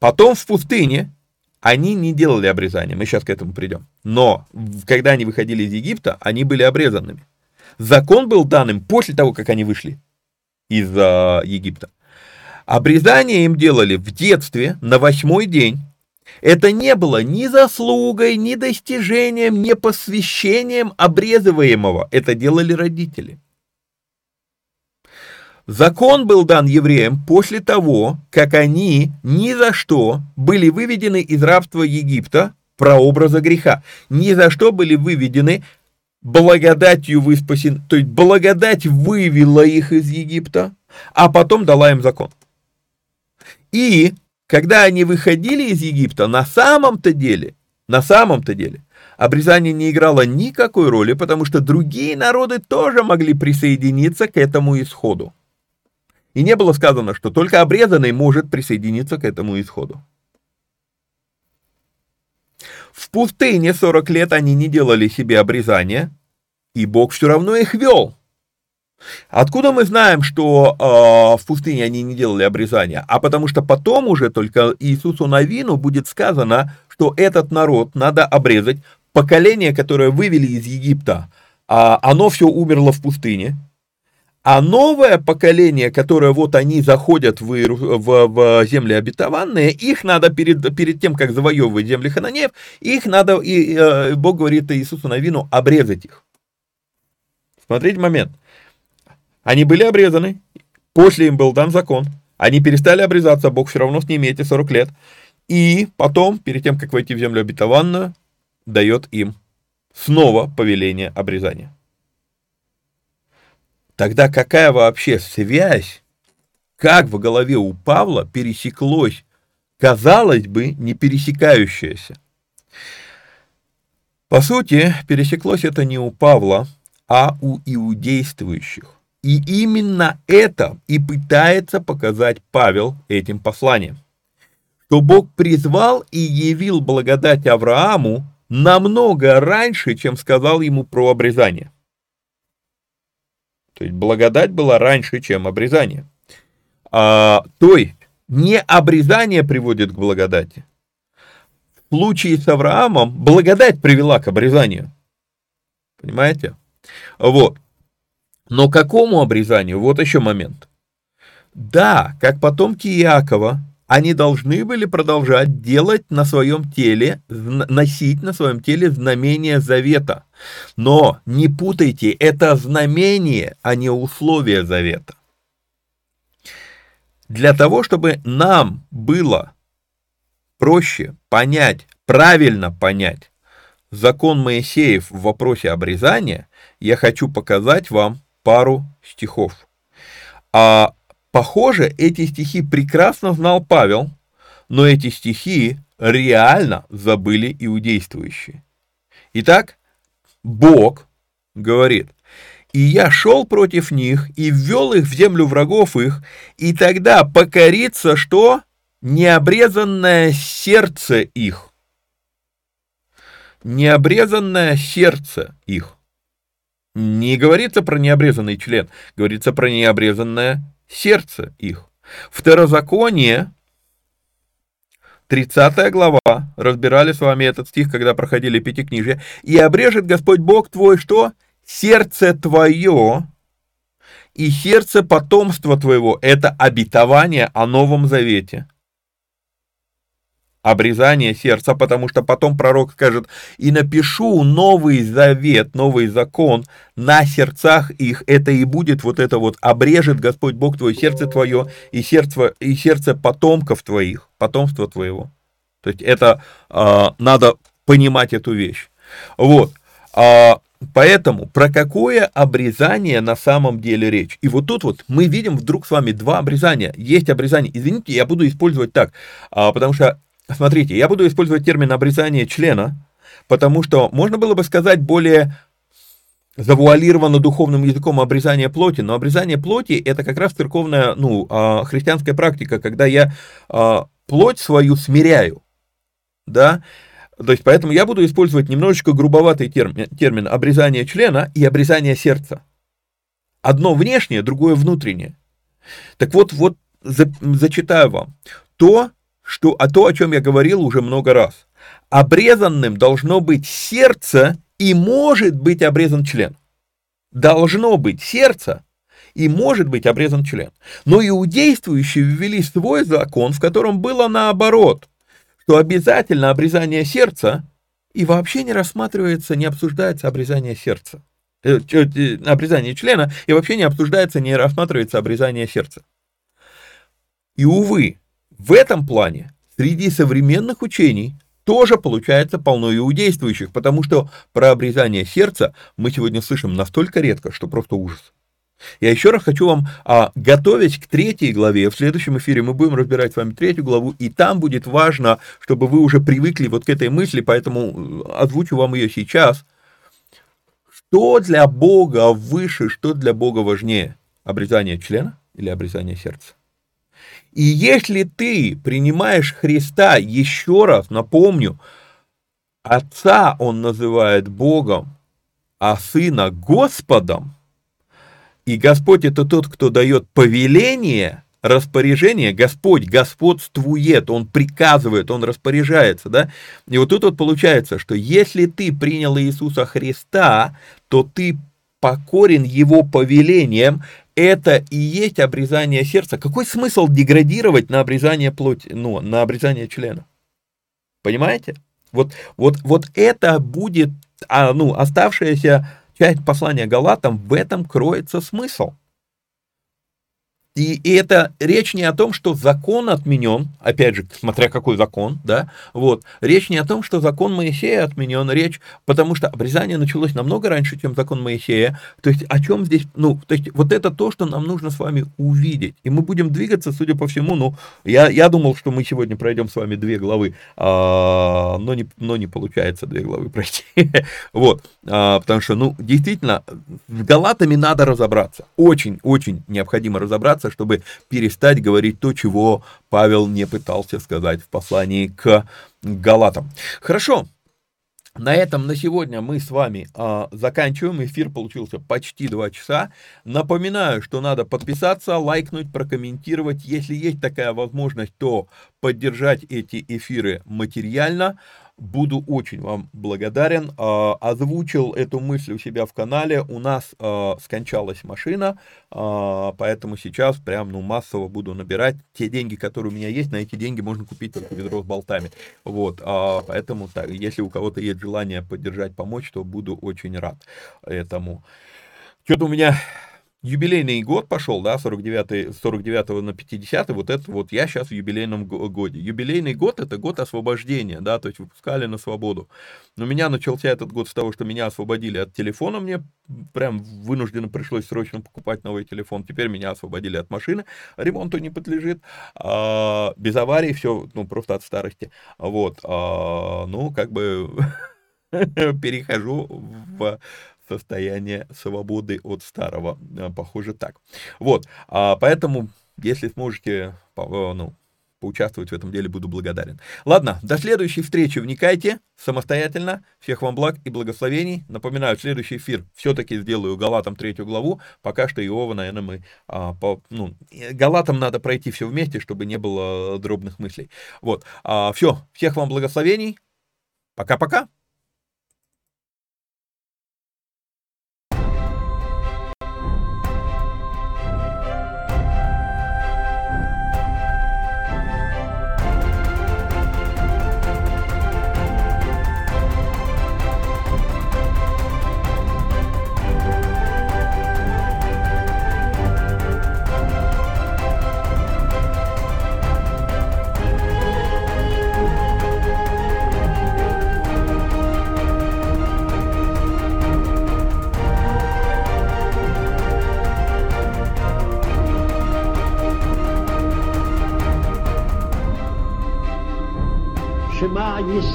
потом в пустыне они не делали обрезания, мы сейчас к этому придем. Но когда они выходили из Египта, они были обрезанными. Закон был данным после того, как они вышли из э, Египта. Обрезание им делали в детстве на восьмой день. Это не было ни заслугой, ни достижением, ни посвящением обрезываемого. Это делали родители. Закон был дан евреям после того, как они ни за что были выведены из рабства Египта, прообраза греха. Ни за что были выведены благодатью вы спасены, то есть благодать вывела их из Египта, а потом дала им закон. И когда они выходили из Египта, на самом-то деле, на самом-то деле, обрезание не играло никакой роли, потому что другие народы тоже могли присоединиться к этому исходу. И не было сказано, что только обрезанный может присоединиться к этому исходу. В пустыне 40 лет они не делали себе обрезания, и Бог все равно их вел. Откуда мы знаем, что э, в пустыне они не делали обрезания? А потому что потом уже только Иисусу Навину будет сказано, что этот народ надо обрезать, поколение, которое вывели из Египта, а оно все умерло в пустыне, а новое поколение, которое вот они заходят в, в, в земли обетованные, их надо перед, перед тем, как завоевывать земли хананеев, их надо, и, э, Бог говорит Иисусу Навину, обрезать их. Смотрите момент. Они были обрезаны, после им был дан закон, они перестали обрезаться, Бог все равно с ними эти 40 лет, и потом, перед тем, как войти в землю обетованную, дает им снова повеление обрезания. Тогда какая вообще связь, как в голове у Павла пересеклось, казалось бы, не пересекающееся? По сути, пересеклось это не у Павла, а у иудействующих. И именно это и пытается показать Павел этим посланием. Что Бог призвал и явил благодать Аврааму намного раньше, чем сказал ему про обрезание. То есть благодать была раньше, чем обрезание. А, то есть не обрезание приводит к благодати. В случае с Авраамом благодать привела к обрезанию. Понимаете? Вот. Но какому обрезанию? Вот еще момент. Да, как потомки Иакова, они должны были продолжать делать на своем теле, носить на своем теле знамение завета. Но не путайте, это знамение, а не условие завета. Для того, чтобы нам было проще понять, правильно понять закон Моисеев в вопросе обрезания, я хочу показать вам пару стихов. А похоже, эти стихи прекрасно знал Павел, но эти стихи реально забыли иудействующие. Итак, Бог говорит, «И я шел против них и ввел их в землю врагов их, и тогда покорится что? Необрезанное сердце их». Необрезанное сердце их. Не говорится про необрезанный член, говорится про необрезанное сердце их. Второзаконие, 30 глава, разбирали с вами этот стих, когда проходили Пятикнижие. «И обрежет Господь Бог твой что? Сердце твое и сердце потомства твоего». Это обетование о Новом Завете обрезание сердца, потому что потом пророк скажет, и напишу новый завет, новый закон на сердцах их, это и будет вот это вот, обрежет Господь Бог твое сердце твое и сердце, и сердце потомков твоих, потомства твоего. То есть это э, надо понимать эту вещь. Вот. Э, Поэтому про какое обрезание на самом деле речь? И вот тут вот мы видим вдруг с вами два обрезания. Есть обрезание, извините, я буду использовать так, а, потому что Смотрите, я буду использовать термин обрезание члена, потому что можно было бы сказать более завуалировано духовным языком обрезание плоти, но обрезание плоти это как раз церковная, ну, а, христианская практика, когда я а, плоть свою смиряю, да, то есть поэтому я буду использовать немножечко грубоватый термин, термин обрезание члена и обрезание сердца. Одно внешнее, другое внутреннее. Так вот, вот за, зачитаю вам. То, что, а то, о чем я говорил уже много раз. Обрезанным должно быть сердце и может быть обрезан член. Должно быть сердце и может быть обрезан член. Но иудействующие ввели свой закон, в котором было наоборот, что обязательно обрезание сердца и вообще не рассматривается, не обсуждается обрезание сердца. Э, э, обрезание члена и вообще не обсуждается, не рассматривается обрезание сердца. И увы, в этом плане среди современных учений тоже получается полно иудействующих, потому что про обрезание сердца мы сегодня слышим настолько редко, что просто ужас. Я еще раз хочу вам, а, готовясь к третьей главе, в следующем эфире мы будем разбирать с вами третью главу, и там будет важно, чтобы вы уже привыкли вот к этой мысли, поэтому э, озвучу вам ее сейчас. Что для Бога выше, что для Бога важнее? Обрезание члена или обрезание сердца? И если ты принимаешь Христа, еще раз напомню, Отца он называет Богом, а Сына Господом, и Господь это тот, кто дает повеление, распоряжение, Господь господствует, Он приказывает, Он распоряжается, да? И вот тут вот получается, что если ты принял Иисуса Христа, то ты покорен Его повелением, это и есть обрезание сердца. Какой смысл деградировать на обрезание плоти, ну, на обрезание члена? Понимаете? Вот, вот, вот это будет, а, ну, оставшаяся часть послания Галатам, в этом кроется смысл. И, и это речь не о том, что закон отменен, опять же, смотря какой закон, да, вот, речь не о том, что закон Моисея отменен, речь, потому что обрезание началось намного раньше, чем закон Моисея, то есть о чем здесь, ну, то есть вот это то, что нам нужно с вами увидеть, и мы будем двигаться, судя по всему, ну, я, я думал, что мы сегодня пройдем с вами две главы, а, но, не, но не получается две главы пройти, вот, а, потому что, ну, действительно, с Галатами надо разобраться, очень-очень необходимо разобраться, разобраться, чтобы перестать говорить то, чего Павел не пытался сказать в послании к Галатам. Хорошо, на этом на сегодня мы с вами а, заканчиваем. Эфир получился почти два часа. Напоминаю, что надо подписаться, лайкнуть, прокомментировать. Если есть такая возможность, то поддержать эти эфиры материально. Буду очень вам благодарен. А, озвучил эту мысль у себя в канале. У нас а, скончалась машина, а, поэтому сейчас прям ну, массово буду набирать те деньги, которые у меня есть. На эти деньги можно купить только ведро с болтами. Вот, поэтому так, если у кого-то есть желание поддержать, помочь, то буду очень рад этому. Что-то у меня юбилейный год пошел, да, 49, 49 на 50, вот это вот я сейчас в юбилейном годе. Юбилейный год это год освобождения, да, то есть выпускали на свободу. Но меня начался этот год с того, что меня освободили от телефона, мне прям вынужденно пришлось срочно покупать новый телефон. Теперь меня освободили от машины, ремонту не подлежит, а, без аварий, все, ну, просто от старости. Вот, а, ну, как бы перехожу в состояние свободы от старого. Э, похоже так. Вот, а поэтому, если сможете, э, ну, поучаствовать в этом деле, буду благодарен. Ладно, до следующей встречи. Вникайте самостоятельно. Всех вам благ и благословений. Напоминаю, следующий эфир все-таки сделаю Галатам третью главу. Пока что Иова, наверное, мы... А, по, ну, Галатам надо пройти все вместе, чтобы не было дробных мыслей. Вот. А, все. Всех вам благословений. Пока-пока.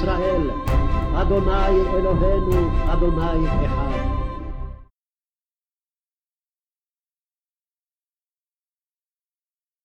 ישראל, אדוני אלוהינו, אדוני אחד.